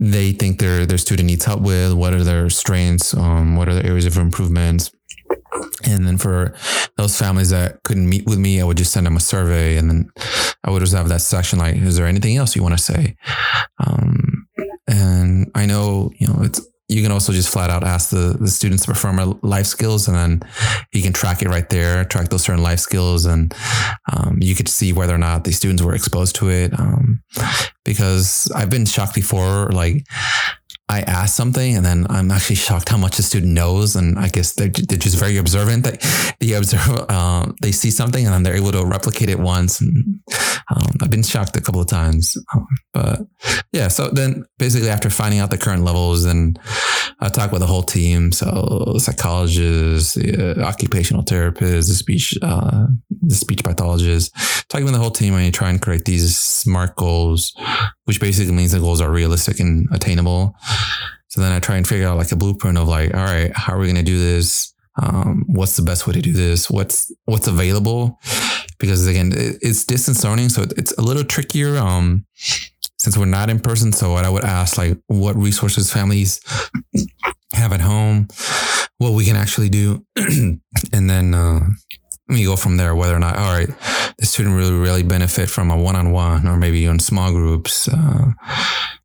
they think their, their student needs help with? What are their strengths? Um, what are the areas of improvements? And then for those families that couldn't meet with me, I would just send them a survey. And then I would just have that section like, is there anything else you want to say? Um, and I know, you know, it's, you can also just flat out ask the, the students to perform life skills and then you can track it right there, track those certain life skills. And um, you could see whether or not the students were exposed to it. Um, because I've been shocked before, like, I ask something and then I'm actually shocked how much the student knows. And I guess they're, they're just very observant. They, they observe, um, [LAUGHS] they see something and then they're able to replicate it once. And um, I've been shocked a couple of times. Um, but yeah, so then basically after finding out the current levels, and I talk with the whole team. So psychologists, the, uh, occupational therapists, the speech, uh, the speech talking with the whole team and you try and create these SMART goals, which basically means the goals are realistic and attainable. So then I try and figure out like a blueprint of like, all right, how are we going to do this? Um, what's the best way to do this? What's what's available? Because again, it, it's distance learning, so it's a little trickier. Um, since we're not in person, so what I would ask, like, what resources families have at home? what we can actually do, [CLEARS THROAT] and then uh, we go from there. Whether or not, all right, the student really really benefit from a one on one, or maybe in small groups. Uh,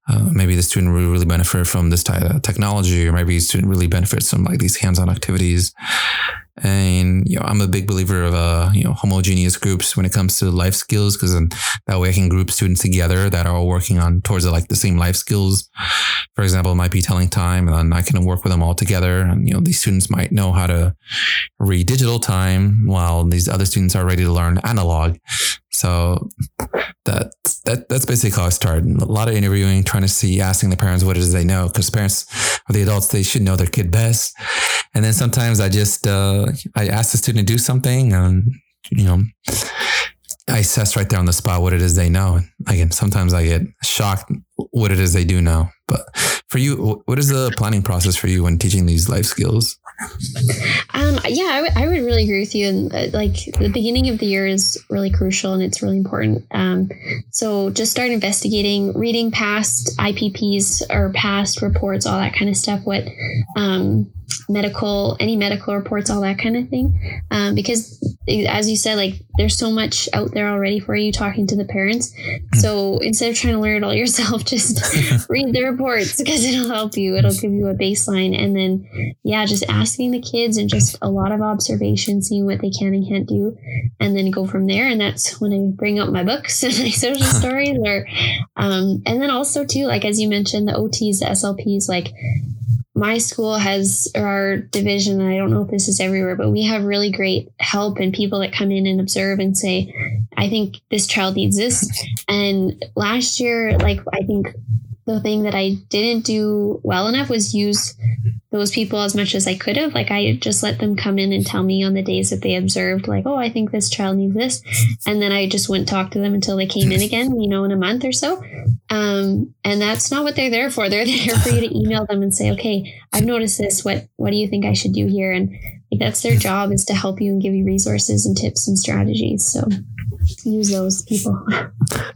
uh, maybe the student really, really benefit from this type of technology, or maybe student really benefits from like these hands-on activities. And you know, I'm a big believer of uh, you know homogeneous groups when it comes to life skills because that way I can group students together that are all working on towards like the same life skills. For example, it might be telling time, and then I can work with them all together. And you know, these students might know how to read digital time, while these other students are ready to learn analog. So that that that's basically how I started. A lot of interviewing, trying to see, asking the parents what it is they know, because parents or the adults they should know their kid best. And then sometimes I just uh, I ask the student to do something, and you know, I assess right there on the spot what it is they know. And again, sometimes I get shocked what it is they do know. But for you, what is the planning process for you when teaching these life skills? Um, yeah, I, w- I would really agree with you. And uh, like the beginning of the year is really crucial and it's really important. Um, so just start investigating, reading past IPPs or past reports, all that kind of stuff. What um, medical, any medical reports, all that kind of thing. Um, because as you said, like there's so much out there already for you talking to the parents. So instead of trying to learn it all yourself, [LAUGHS] just [LAUGHS] read the reports because it'll help you. It'll give you a baseline. And then, yeah, just asking the kids and just a lot of observation, seeing what they can and can't do, and then go from there. And that's when I bring up my books [LAUGHS] and my social stories or, um, and then also too, like, as you mentioned, the OTs, the SLPs, like my school has or our division i don't know if this is everywhere but we have really great help and people that come in and observe and say i think this child needs this. [LAUGHS] And last year like i think the thing that I didn't do well enough was use those people as much as I could have. Like I just let them come in and tell me on the days that they observed, like, oh, I think this child needs this. And then I just wouldn't talk to them until they came in again, you know, in a month or so. Um, and that's not what they're there for. They're [LAUGHS] there for you to email them and say, okay, I've noticed this. What what do you think I should do here? And like that's their job is to help you and give you resources and tips and strategies. So use those people.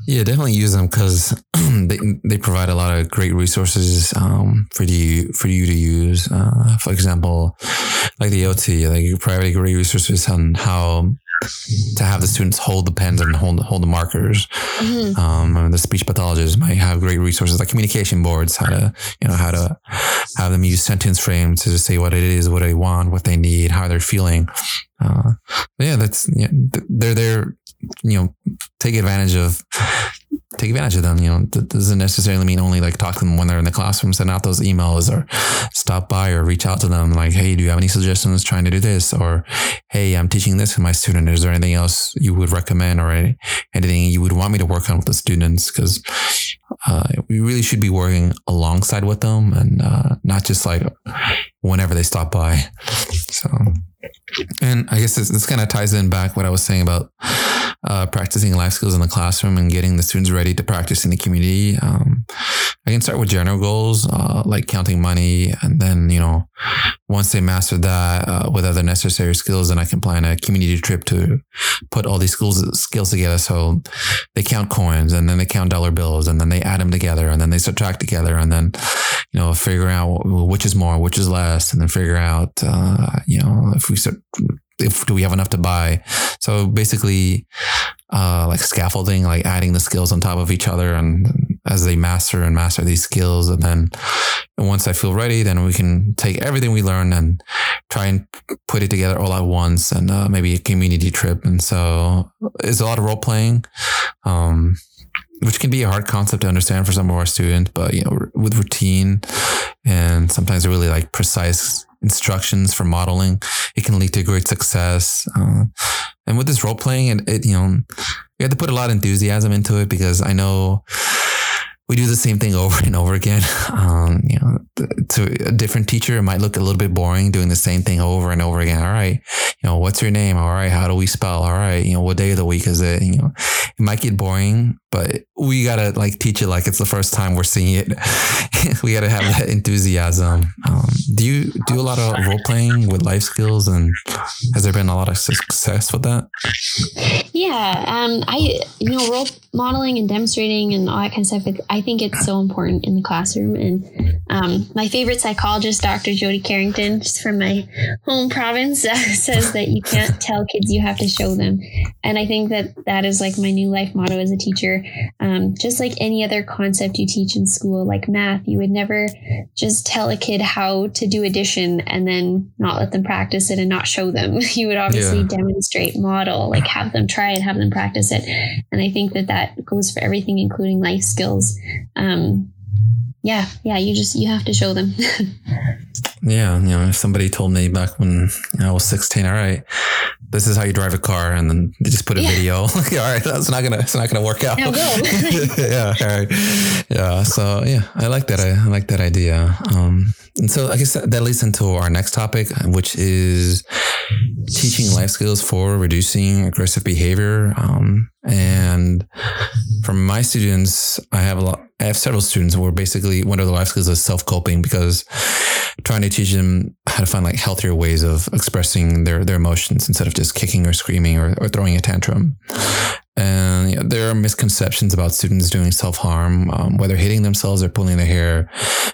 Yeah, definitely use them because [CLEARS THROAT] they they provide a lot of great resources um, for you for you to use. Uh, for example, like the OT, like you provide great resources on how to have the students hold the pens and hold hold the markers. Mm-hmm. Um, the speech pathologists might have great resources like communication boards, how to you know how to have them use sentence frames to say what it is, what they want, what they need, how they're feeling. Uh, yeah, that's yeah, they're there. You know, take advantage of take advantage of them. You know, that doesn't necessarily mean only like talk to them when they're in the classroom, send out those emails or stop by or reach out to them like, Hey, do you have any suggestions trying to do this? Or, Hey, I'm teaching this to my student. Is there anything else you would recommend or any, anything you would want me to work on with the students? Cause, uh, we really should be working alongside with them and, uh, not just like whenever they stop by. So, and I guess this, this kind of ties in back what I was saying about uh, practicing life skills in the classroom and getting the students ready to practice in the community. Um, I can start with general goals uh, like counting money, and then you know once they master that uh, with other necessary skills, then I can plan a community trip to put all these skills skills together. So they count coins, and then they count dollar bills, and then they add them together, and then they subtract together, and then you know figure out which is more, which is less, and then figure out uh, you know if we start if do we have enough to buy? So basically uh, like scaffolding like adding the skills on top of each other and as they master and master these skills and then once i feel ready then we can take everything we learn and try and put it together all at once and uh, maybe a community trip. And so it's a lot of role playing um, which can be a hard concept to understand for some of our students but you know with routine and sometimes really like precise instructions for modeling, it can lead to great success. Uh, and with this role playing, it, it, you know, you have to put a lot of enthusiasm into it because I know we do the same thing over and over again. [LAUGHS] Um, you know, to a different teacher, it might look a little bit boring doing the same thing over and over again. All right, you know, what's your name? All right, how do we spell? All right, you know, what day of the week is it? You know, it might get boring but we gotta like teach it like it's the first time we're seeing it. [LAUGHS] we gotta have that enthusiasm. Um, do you do a lot of role playing with life skills, and has there been a lot of success with that? Yeah, um, I you know role modeling and demonstrating and all that kind of stuff. I think it's so important in the classroom. And um, my favorite psychologist, Dr. Jody Carrington, just from my home province, uh, [LAUGHS] says that you can't tell kids; you have to show them. And I think that that is like my new life motto as a teacher. Um, just like any other concept you teach in school, like math, you would never just tell a kid how to do addition and then not let them practice it and not show them. [LAUGHS] You would obviously yeah. demonstrate, model, like have them try it, have them practice it. And I think that that goes for everything, including life skills. Um, yeah, yeah, you just you have to show them. [LAUGHS] yeah, you know, if somebody told me back when I was 16, all right, this is how you drive a car, and then they just put a yeah. video. [LAUGHS] all right, that's not gonna it's not gonna work out. Go. [LAUGHS] yeah, all right. Yeah. So yeah, I like that. I, I like that idea. Um, and so I guess that, that leads into our next topic, which is teaching life skills for reducing aggressive behavior. Um, and from my students, I have a lot. I have several students who are basically one of the life skills is self coping because trying to teach them how to find like healthier ways of expressing their their emotions instead of just kicking or screaming or, or throwing a tantrum. And know, there are misconceptions about students doing self harm, um, whether hitting themselves or pulling their hair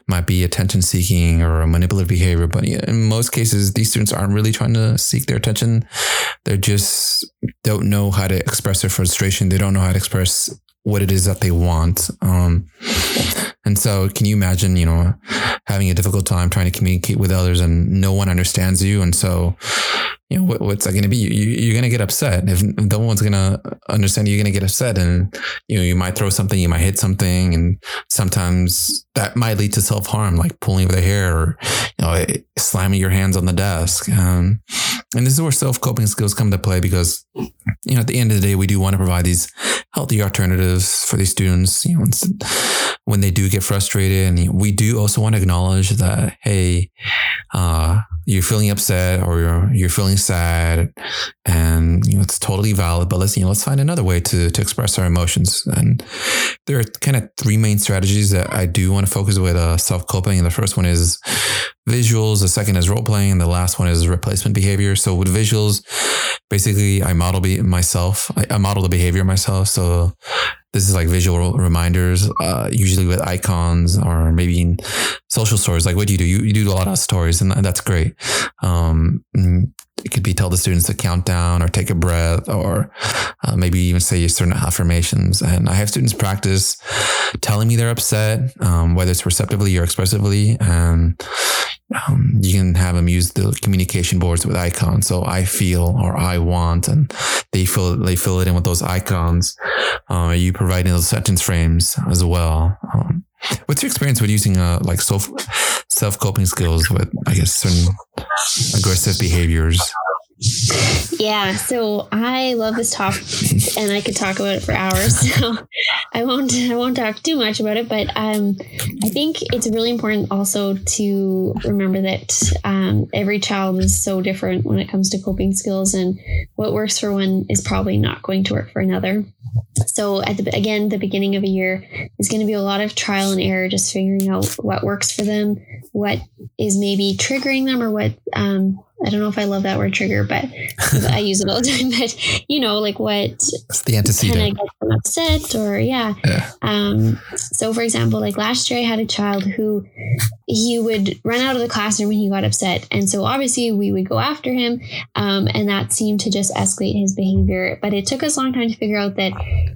might be attention seeking or a manipulative behavior. But in most cases, these students aren't really trying to seek their attention. They just don't know how to express their frustration. They don't know how to express what it is that they want. Um, and so, can you imagine, you know, having a difficult time trying to communicate with others and no one understands you? And so, you know, what, what's that going to be? You, are going to get upset. If no one's going to understand, you're going to get upset. And, you know, you might throw something, you might hit something. And sometimes that might lead to self harm, like pulling the hair or, you know, slamming your hands on the desk. Um, and this is where self coping skills come to play because, you know, at the end of the day, we do want to provide these healthy alternatives for these students, you know, when they do get frustrated. And we do also want to acknowledge that, hey, uh, you're feeling upset or you're, you're feeling sad and you know it's totally valid but let's you know let's find another way to to express our emotions. And there are kind of three main strategies that i do want to focus with uh, self-coping. And the first one is visuals the second is role playing and the last one is replacement behavior. So with visuals basically i model be myself I, I model the behavior myself. So this is like visual reminders, uh, usually with icons or maybe in social stories. Like what do you do? You, you do a lot of stories and that's great. Um, it could be tell the students to count down or take a breath or uh, maybe even say certain affirmations. And I have students practice telling me they're upset, um, whether it's receptively or expressively. And um, you can have them use the communication boards with icons. So I feel or I want, and they fill they fill it in with those icons. Uh, you providing those sentence frames as well. Um, what's your experience with using uh, like self self coping skills with I guess certain aggressive behaviors? Yeah, so I love this topic, and I could talk about it for hours. [LAUGHS] So I won't. I won't talk too much about it, but um, I think it's really important also to remember that um, every child is so different when it comes to coping skills, and what works for one is probably not going to work for another. So at the again, the beginning of a year is going to be a lot of trial and error, just figuring out what works for them, what is maybe triggering them, or what um, I don't know if I love that word trigger, but [LAUGHS] I use it all the time. But you know, like what it's the antecedent kind of gets them upset, or yeah. yeah. Um, so, for example, like last year, I had a child who he would run out of the classroom when he got upset, and so obviously we would go after him, um, and that seemed to just escalate his behavior. But it took us a long time to figure out that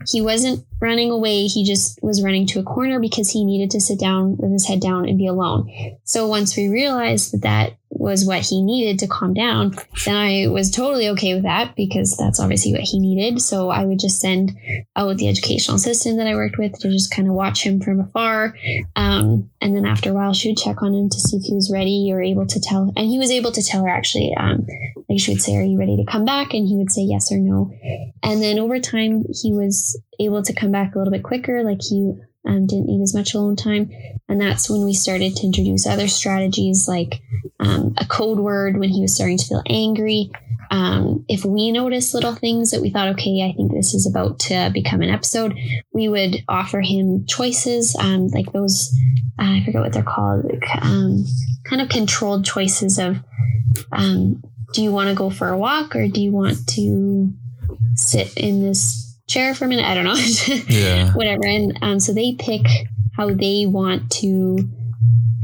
he wasn't running away; he just was running to a corner because he needed to sit down with his head down and be alone. So once we realized that that was what he needed to calm down, then I was totally okay with that because that's obviously what he needed. So I would just send out the educational assistant that I worked with to just kind of watch him from afar. Um, and then after a while, she would check on him to see if he was ready or able to tell. And he was able to tell her actually, um, like she would say, Are you ready to come back? And he would say yes or no. And then over time, he was able to come back a little bit quicker. Like he um, didn't need as much alone time. And that's when we started to introduce other strategies like um, a code word when he was starting to feel angry. um, if we noticed little things that we thought, okay, I think this is about to become an episode, we would offer him choices, um, like those, uh, I forget what they're called, um, kind of controlled choices of, um, do you want to go for a walk or do you want to sit in this chair for a minute? I don't know. [LAUGHS] Yeah. Whatever. And um, so they pick how they want to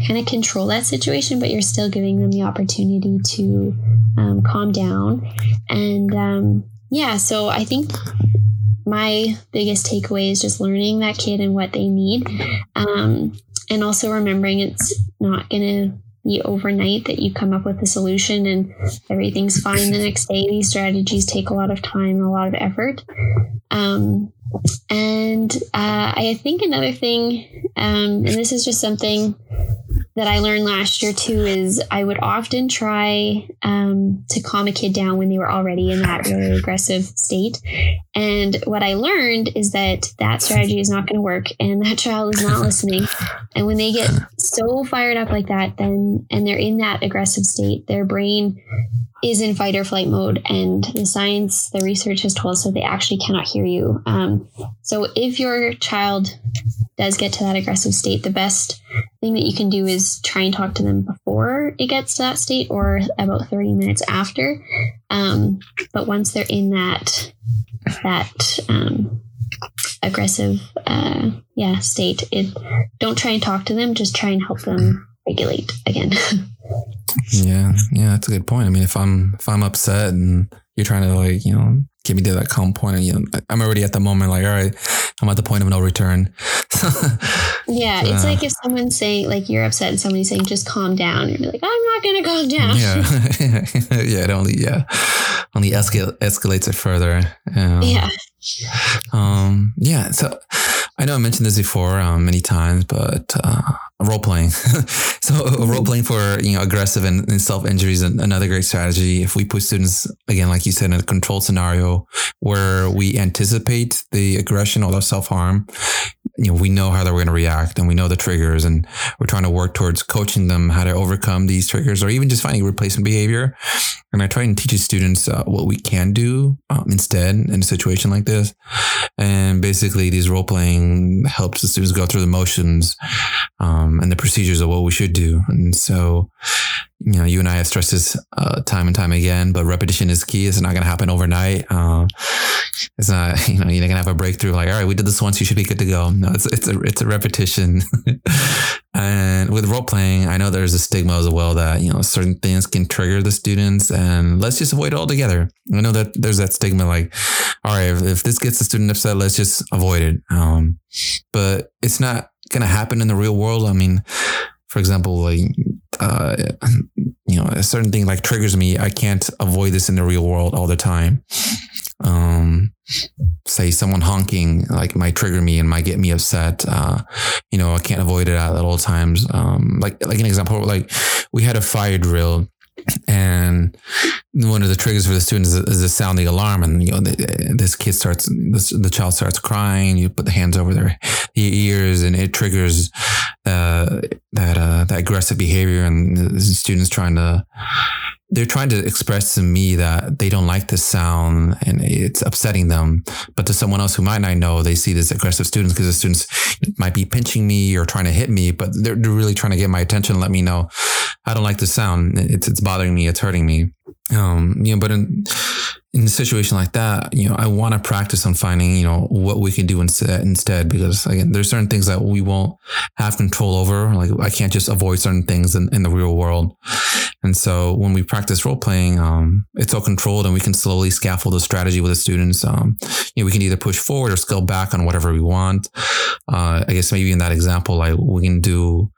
kind of control that situation, but you're still giving them the opportunity to um, calm down. And um, yeah, so I think my biggest takeaway is just learning that kid and what they need. Um, and also remembering it's not going to overnight that you come up with a solution and everything's fine the next day. These strategies take a lot of time a lot of effort. Um, and uh, I think another thing, um, and this is just something that I learned last year too is I would often try um, to calm a kid down when they were already in that really aggressive state. And what I learned is that that strategy is not going to work and that child is not listening. And when they get so fired up like that, then and they're in that aggressive state, their brain is in fight or flight mode. And the science, the research has told us that they actually cannot hear you. Um, so if your child does get to that aggressive state, the best thing that you can do is try and talk to them before it gets to that state or about 30 minutes after. Um, but once they're in that, that, um, aggressive, uh, yeah, state, it, don't try and talk to them, just try and help them regulate again. [LAUGHS] Yeah, yeah, that's a good point. I mean, if I'm if I'm upset and you're trying to like you know get me to that calm point, and you know, I'm already at the moment like, all right, I'm at the point of no return. [LAUGHS] yeah, it's uh, like if someone's saying like you're upset and somebody's saying just calm down, you're like, I'm not gonna calm down. Yeah, [LAUGHS] yeah, it only yeah only escal- escalates it further. Um, yeah. Um. Yeah. So I know I mentioned this before um, many times, but uh, role playing. [LAUGHS] so uh, role playing for you know aggressive and, and self injury is another great strategy. If we put students again, like you said, in a controlled scenario where we anticipate the aggression or the self harm, you know, we know how they're going to react and we know the triggers, and we're trying to work towards coaching them how to overcome these triggers, or even just finding replacement behavior. And I try and teach the students uh, what we can do um, instead in a situation like this. And basically, these role playing helps the students go through the motions um, and the procedures of what we should do. And so, you know, you and I have stressed this uh, time and time again, but repetition is key. It's not going to happen overnight. Uh, it's not, [LAUGHS] you know, you're not going to have a breakthrough like, all right, we did this once, you should be good to go. No, it's, it's a, it's a repetition. [LAUGHS] and with role playing, I know there's a stigma as well that, you know, certain things can trigger the students and let's just avoid it altogether. I know that there's that stigma like, all right, if, if this gets the student upset, let's just avoid it. Um, but it's not going to happen in the real world. I mean, for example, like, uh, you know, a certain thing like triggers me. I can't avoid this in the real world all the time. Um, say someone honking like might trigger me and might get me upset. Uh, you know, I can't avoid it at, all times. Um, like, like an example, like we had a fire drill and one of the triggers for the students is, is a the alarm. And you know this kid starts this, the child starts crying. You put the hands over their ears and it triggers uh, that uh, that aggressive behavior and the students trying to they're trying to express to me that they don't like the sound and it's upsetting them. But to someone else who might not know, they see this aggressive students because the students might be pinching me or trying to hit me, but they're, they're really trying to get my attention and let me know I don't like the sound. It's, it's bothering me. It's hurting me. Um, you know, but in, in a situation like that, you know, I want to practice on finding, you know, what we can do instead, instead, because again, there's certain things that we won't have control over. Like I can't just avoid certain things in, in the real world. And so when we practice role playing, um, it's all controlled and we can slowly scaffold the strategy with the students. Um, you know, we can either push forward or scale back on whatever we want. Uh, I guess maybe in that example, like we can do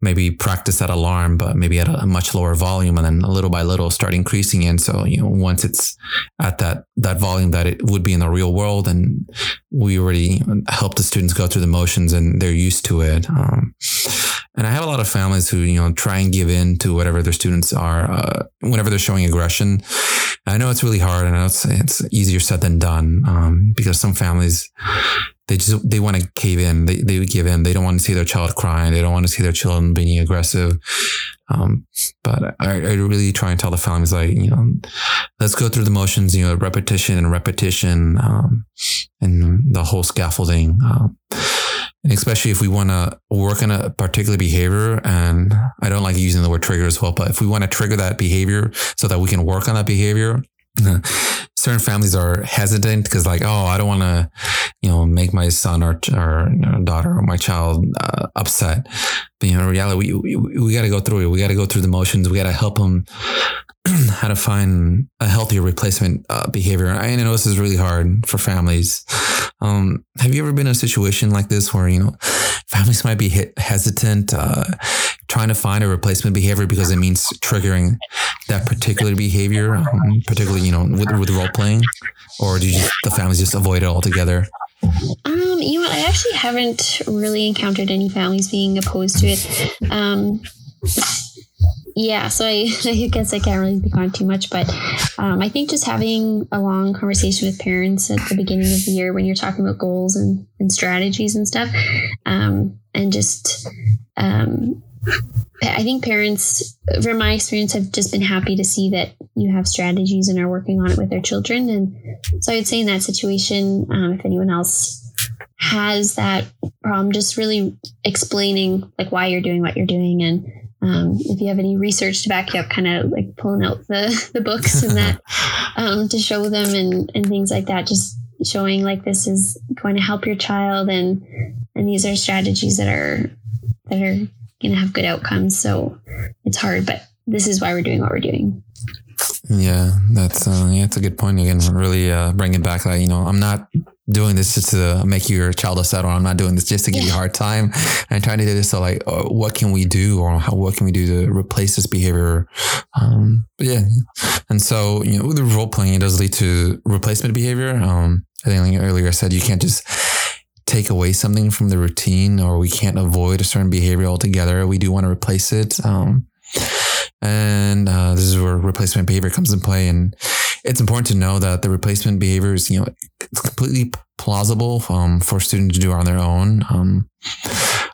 maybe practice that alarm, but maybe at a much lower volume and then little by little start increasing it. So, you know, once it's at that, that volume that it would be in the real world and we already help the students go through the motions and they're used to it. Um, and I have a lot of families who, you know, try and give in to whatever their students are, uh, whenever they're showing aggression. I know it's really hard. and it's, it's easier said than done, um, because some families, they just, they want to cave in. They, they give in. They don't want to see their child crying. They don't want to see their children being aggressive. Um, but I, I really try and tell the families like, you know, let's go through the motions, you know, repetition and repetition, um, and the whole scaffolding. Um, especially if we want to work on a particular behavior, and I don't like using the word trigger as well, but if we want to trigger that behavior so that we can work on that behavior, certain families are hesitant because like oh i don't want to you know make my son or, or daughter or my child uh, upset. But you know in reality we, we, we got to go through it. We got to go through the motions. We got to help them [CLEARS THROAT] how to find a healthier replacement uh, behavior. I know this is really hard for families. Um, have you ever been in a situation like this where you know families might be hesitant uh, trying to find a replacement behavior because it means triggering that particular behavior, um, particularly, you know, with, with role playing? Or do you the families just avoid it altogether? Um, you know, I actually haven't really encountered any families being opposed to it. Um, yeah, so I, [LAUGHS] I guess I can't really speak on too much, but um, I think just having a long conversation with parents at the beginning of the year when you're talking about goals and, and strategies and stuff, um, and just um, I think parents, from my experience, have just been happy to see that you have strategies and are working on it with their children. And so I would say in that situation, um, if anyone else has that problem, just really explaining like why you're doing what you're doing and um, if you have any research to back you up, kind of like pulling out the, the books and that [LAUGHS] um, to show them and, and things like that, just showing like this is going to help your child and and these are strategies that are that are going to have good outcomes. So it's hard, but this is why we're doing what we're doing. Yeah, that's uh, yeah, that's a good point. Again, really uh, bringing it back that you know I'm not doing this just to make your child upset, or I'm not doing this just to give yeah. you a hard time. I'm trying to do this so like, uh, what can we do, or how, what can we do to replace this behavior? Um, but yeah, and so you know, with the role playing, it does lead to replacement behavior. Um, I think like earlier I said you can't just take away something from the routine or we can't avoid a certain behavior altogether. We do want to replace it. Um, and uh, this is where replacement behavior comes in play. And it's important to know that the replacement behavior is, you know, completely plausible um, for students to do on their own. Um,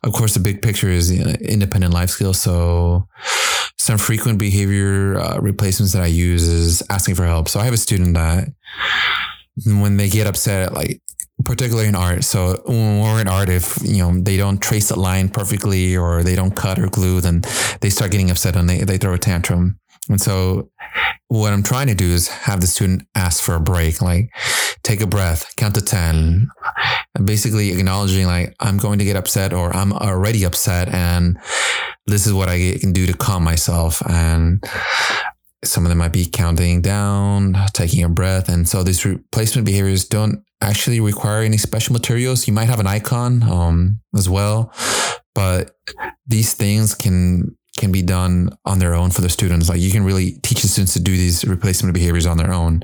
of course, the big picture is you know, independent life skills. So some frequent behavior uh, replacements that I use is asking for help. So I have a student that when they get upset, like particularly in art. So when we're in art, if you know they don't trace the line perfectly or they don't cut or glue, then they start getting upset and they, they throw a tantrum. And so what I'm trying to do is have the student ask for a break, like take a breath, count to 10, basically acknowledging like I'm going to get upset or I'm already upset and this is what I can do to calm myself. And some of them might be counting down, taking a breath. And so these replacement behaviors don't actually require any special materials. You might have an icon um, as well, but these things can can be done on their own for the students. Like you can really teach the students to do these replacement behaviors on their own.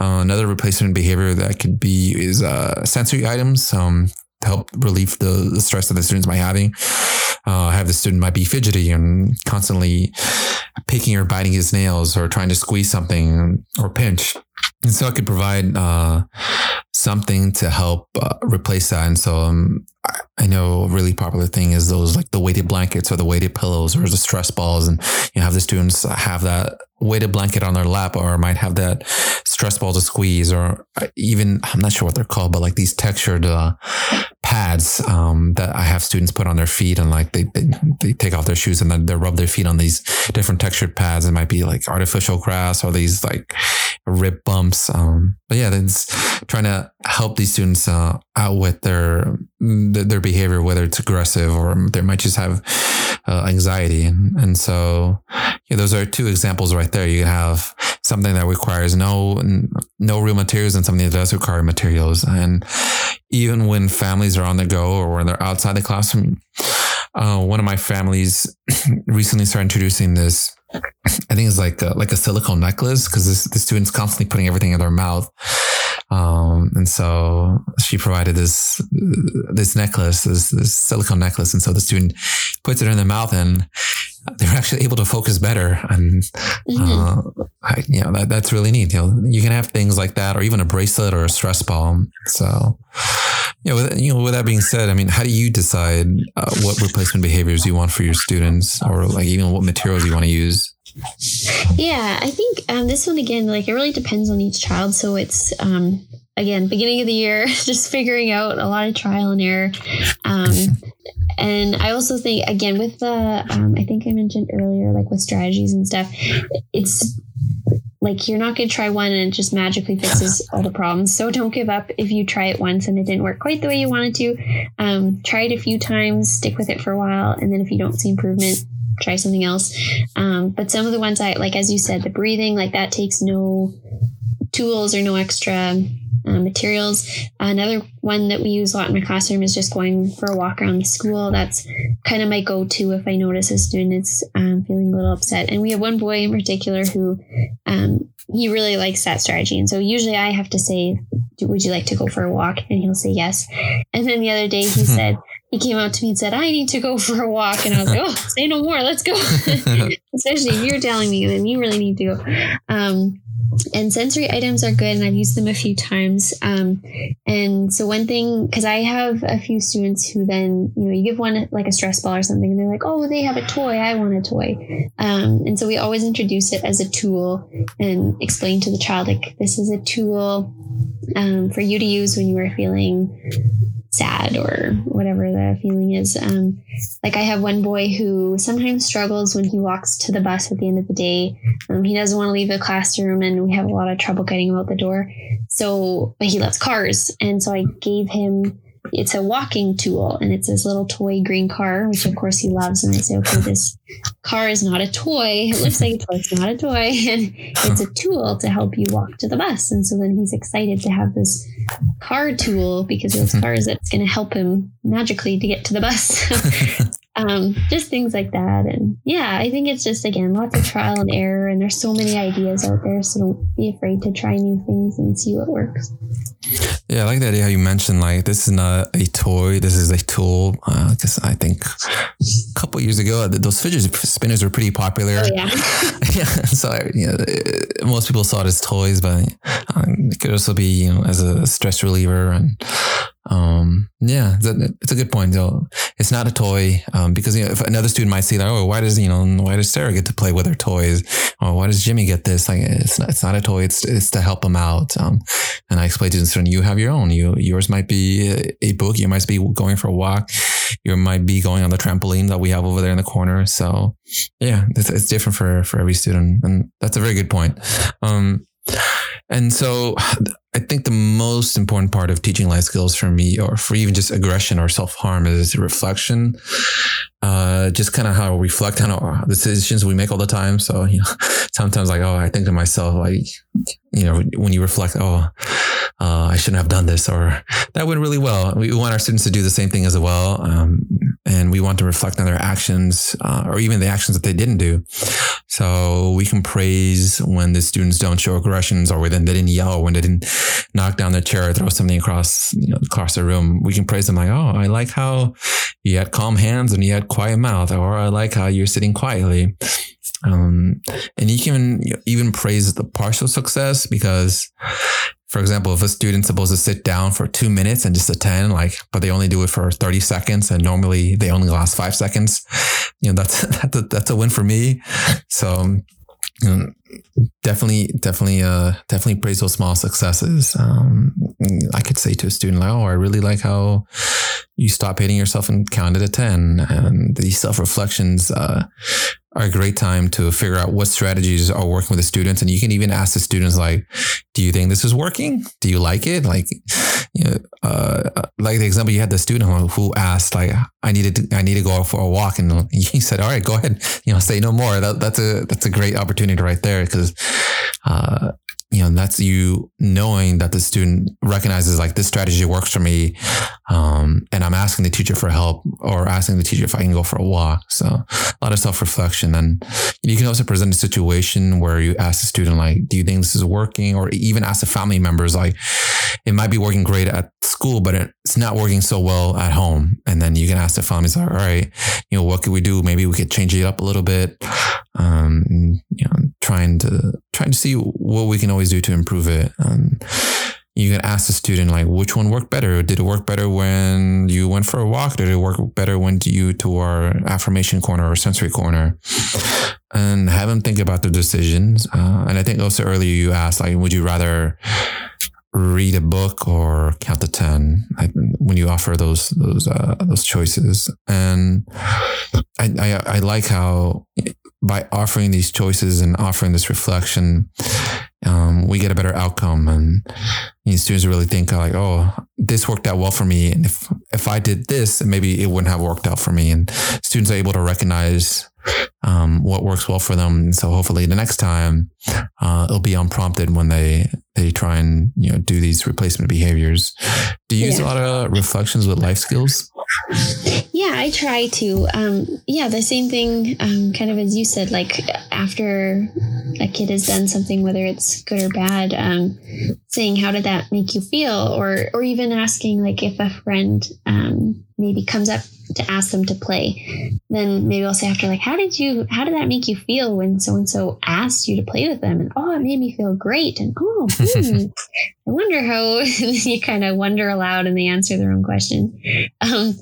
Uh, another replacement behavior that could be is uh, sensory items. Um, to help relieve the, the stress that the students might having. Uh, have the student might be fidgety and constantly picking or biting his nails or trying to squeeze something or pinch. And so I could provide uh, something to help uh, replace that. And so um, I know a really popular thing is those like the weighted blankets or the weighted pillows or the stress balls. And you have the students have that weighted blanket on their lap or might have that stress ball to squeeze or uh, even, I'm not sure what they're called, but like these textured uh, pads um, that I have students put on their feet and like they, they, they take off their shoes and then they rub their feet on these different textured pads. It might be like artificial grass or these like rib bumps. Um, but yeah, it's trying to help these students uh, out with their their behavior, whether it's aggressive or they might just have uh, anxiety. And, and so yeah, those are two examples right there. You have something that requires no no real materials and something that does require materials. And even when families are on the go or when they're outside the classroom, uh, one of my families [CLEARS THROAT] recently started introducing this I think it's like a, like a silicone necklace because the students constantly putting everything in their mouth. Um, and so she provided this this necklace, this, this silicone necklace, and so the student puts it in their mouth, and they're actually able to focus better. And mm-hmm. uh, I, you know that that's really neat. You know, you can have things like that, or even a bracelet or a stress ball. So Yeah, with, you know, with that being said, I mean, how do you decide uh, what replacement behaviors you want for your students, or like even what materials you want to use? Yeah, I think um, this one again, like it really depends on each child. So it's um, again beginning of the year, [LAUGHS] just figuring out a lot of trial and error. Um, and I also think again with the um, I think I mentioned earlier, like with strategies and stuff, it's like you're not going to try one and it just magically fixes all the problems. So don't give up if you try it once and it didn't work quite the way you wanted to. Um, try it a few times, stick with it for a while, and then if you don't see improvement, try something else. Um, but some of the ones I like, as you said, the breathing, like that takes no tools or no extra uh, materials. Another one that we use a lot in my classroom is just going for a walk around the school. That's kind of my go to if I notice a student is um, feeling a little upset. And we have one boy in particular who um, he really likes that strategy. And so usually I have to say, Would you like to go for a walk? And he'll say yes. And then the other day he [LAUGHS] said, he came out to me and said, I need to go for a walk. And I was like, oh, say no more. Let's go. [LAUGHS] [LAUGHS] Especially if you're telling me, then you really need to go. Um, and sensory items are good and i've used them a few times um, and so one thing because i have a few students who then you know you give one like a stress ball or something and they're like oh they have a toy i want a toy um, and so we always introduce it as a tool and explain to the child like this is a tool um, for you to use when you are feeling sad or whatever the feeling is. Um, like I have one boy who sometimes struggles when he walks to the bus at the end of the day. Um, he doesn't want to leave the classroom, and we have a lot of trouble getting him out the door. So, but he loves cars, and so I gave him it's a walking tool and it's this little toy green car, which of course he loves. And I say, okay, this car is not a toy. It looks like a toy. It's not a toy. [LAUGHS] And it's a tool to help you walk to the bus. And so then he's excited to have this car tool because those cars that's going to help him magically to get to the bus. [LAUGHS] um, just things like that. And yeah, I think it's just, again, lots of trial and error. And there's so many ideas out there. So don't be afraid to try new things and see what works. Yeah, I like the idea how you mentioned like this is not a toy, this is a tool. Because uh, I think a couple years ago, those fidget spinners were pretty popular. Oh, yeah. [LAUGHS] yeah. So you know, most people saw it as toys, but um, it could also be you know as a stress reliever and um, yeah, it's a good point. Though it's not a toy um, because you know, if another student might see that, oh, why does you know why does Sarah get to play with her toys? Or why does Jimmy get this? Like it's not, it's not a toy. It's it's to help them out. Um, and I explain to the student, you have your own. You yours might be a book. You might be going for a walk. You might be going on the trampoline that we have over there in the corner. So yeah, it's, it's different for for every student, and that's a very good point. Um, and so I think the most important part of teaching life skills for me, or for even just aggression or self harm, is reflection. Uh, just kind of how we reflect on our decisions we make all the time. So, you know, [LAUGHS] sometimes like, oh, I think to myself, like, you know, when you reflect, oh, uh, I shouldn't have done this, or that went really well. We want our students to do the same thing as well. Um, and we want to reflect on their actions, uh, or even the actions that they didn't do. So we can praise when the students don't show aggressions, or when they didn't yell, when they didn't knock down their chair, throw something across, you know, across the room. We can praise them like, oh, I like how you had calm hands and you had quiet mouth, or I like how you're sitting quietly. Um, and you can even praise the partial success because, for example, if a student's supposed to sit down for two minutes and just attend, like, but they only do it for 30 seconds and normally they only last five seconds, you know, that's, [LAUGHS] that's a, that's a win for me. So, definitely, definitely, uh, definitely praise those small successes. Um, I could say to a student, like, oh, I really like how you stop hating yourself and counted at 10. And these self reflections, uh, a great time to figure out what strategies are working with the students. And you can even ask the students, like, do you think this is working? Do you like it? Like, you know, uh, like the example you had the student who asked, like, I needed to, I need to go for a walk. And [LAUGHS] he said, all right, go ahead, you know, say no more. That, that's a, that's a great opportunity right there. Cause, uh, you know, that's you knowing that the student recognizes like this strategy works for me. Um, and I'm asking the teacher for help or asking the teacher if I can go for a walk. So a lot of self reflection. And you can also present a situation where you ask the student, like, do you think this is working? Or even ask the family members, like, it might be working great at school, but it's not working so well at home. And then you can ask the families, like, all right, you know, what could we do? Maybe we could change it up a little bit. Um, you know, trying to, trying to see what we can always do to improve it. Um, you can ask the student like which one worked better? Did it work better when you went for a walk? Did it work better when you to our affirmation corner or sensory corner? And have them think about their decisions. Uh, and i think also earlier you asked like would you rather read a book or count to 10 when you offer those those uh, those choices. And I, I i like how by offering these choices and offering this reflection um, we get a better outcome. And you know, students really think like oh this worked out well for me. And if if i did this maybe it wouldn't have worked out for me. And students are able to recognize um, what works well for them. And so hopefully the next time uh, it'll be unprompted when they they try and you know do these replacement behaviors. Do you use a lot of reflections with life skills yeah i try to um, yeah the same thing um, kind of as you said like after a kid has done something whether it's good or bad um, saying how did that make you feel? Or or even asking like if a friend um, maybe comes up to ask them to play then maybe i'll say after like how did you how did that make you feel when so and so asked you to play with them? And oh it made me feel great. And oh [LAUGHS] hmm, i wonder how [LAUGHS] you kind of wonder aloud and they answer their own question. Um,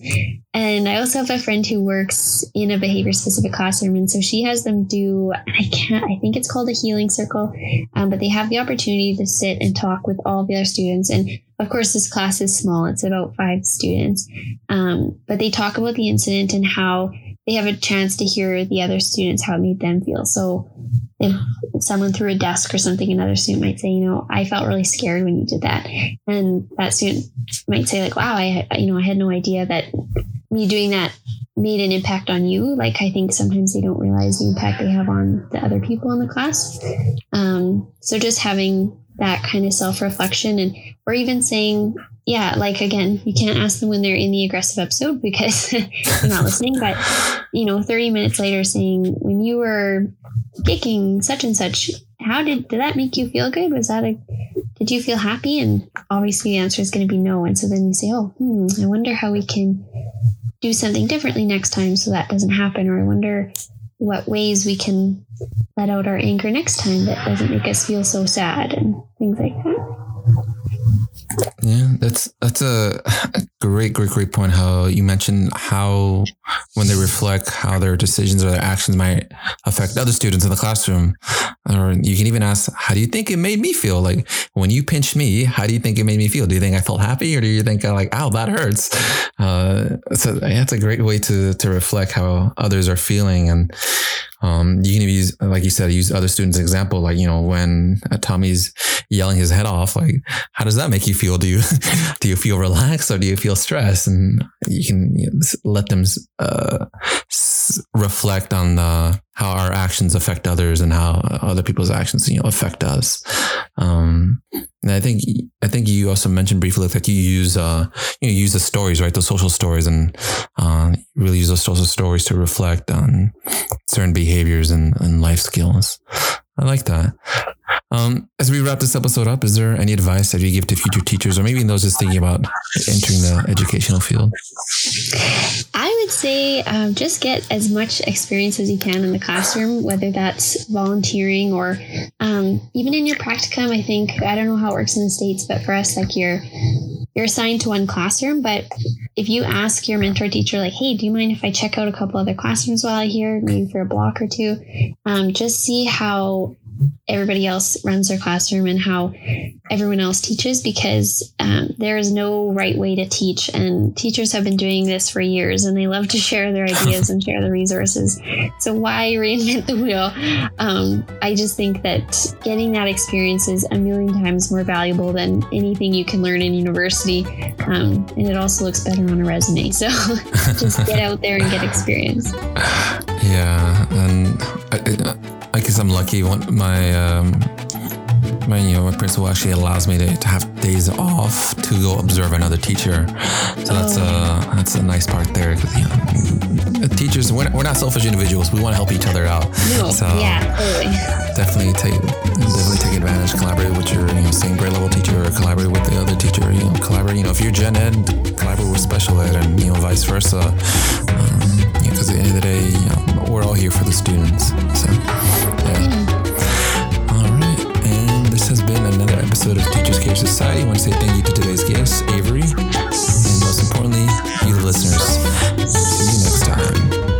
and i also have a friend who works in a behavior specific classroom and so she has them do i can't i think it's called a healing circle um, but they have the opportunity to sit and talk with all the other students and of course, this class is small, it's about five students. Um, but they talk about the incident and how they have a chance to hear the other students how it made them feel. So if someone threw a desk or something, another student might say, you know, I felt really scared when you did that. And that student might say, like, wow, I, you know, I had no idea that me doing that made an impact on you. Like, I think sometimes they don't realize the impact they have on the other people in the class. Um, so just having that kind of self reflection and or even saying, yeah, like again, you can't ask them when they're in the aggressive episode because [LAUGHS] they're not listening. But you know, 30 minutes later saying, when you were kicking such and such, how did did that make you feel good? Was that a did you feel happy? And obviously the answer is going to be no. And so then you say, oh, hmm, I wonder how we can do something differently next time so that doesn't happen. Or I wonder what ways we can let out our anger next time that doesn't make us feel so sad and things like that. Yeah, that's that's a, great, great, great point. How you mentioned how when they reflect, how their decisions or their actions might affect other students in the classroom. Or you can even ask, "How do you think it made me feel?" Like when you pinched me, how do you think it made me feel? Do you think I felt happy, or do you think I like, "Ow, that hurts"? Uh, so that's a great way to to reflect how others are feeling and um, you can use, like you said, use other students' example, like, you know, when Tommy's yelling his head off, like, how does that make you feel? Do you, [LAUGHS] do you feel relaxed or do you feel stressed? And you can you know, let them, uh, reflect on the, how our actions affect others and how other people's actions, you know, affect us. Um, and I think I think you also mentioned briefly that you use uh, you know, use the stories, right? The social stories, and uh, really use those social stories to reflect on certain behaviors and, and life skills. I like that. Um, as we wrap this episode up, is there any advice that you give to future teachers or maybe those just thinking about entering the educational field? Would say um, just get as much experience as you can in the classroom, whether that's volunteering or um, even in your practicum. I think, I don't know how it works in the States, but for us, like you're, you're assigned to one classroom. But if you ask your mentor teacher, like, hey, do you mind if I check out a couple other classrooms while I'm here, maybe for a block or two? Um, just see how everybody else runs their classroom and how everyone else teaches because um, there is no right way to teach. And teachers have been doing this for years and they love to share their ideas and share the resources. So why reinvent the wheel? Um, I just think that getting that experience is a million times more valuable than anything you can learn in university. Um, and it also looks better on a resume. So [LAUGHS] just get out there and get experience. [LAUGHS] Yeah. And I, I guess I'm lucky. My um, my you know my principal actually allows me to, to have days off to go observe another teacher. So that's a oh. that's a nice part there. You know, teachers we're, we're not selfish individuals. We want to help each other out. No, so yeah, totally. Definitely take definitely take advantage. Collaborate with your you know same grade level teacher or collaborate with the other teacher. You know collaborate. You know if you're gen ed, collaborate with special ed, and you know vice versa. Um, because at the end of the day, you know, we're all here for the students. So, yeah. All right. And this has been another episode of Teachers Care Society. I want to say thank you to today's guests, Avery, and most importantly, you, the listeners. See you next time.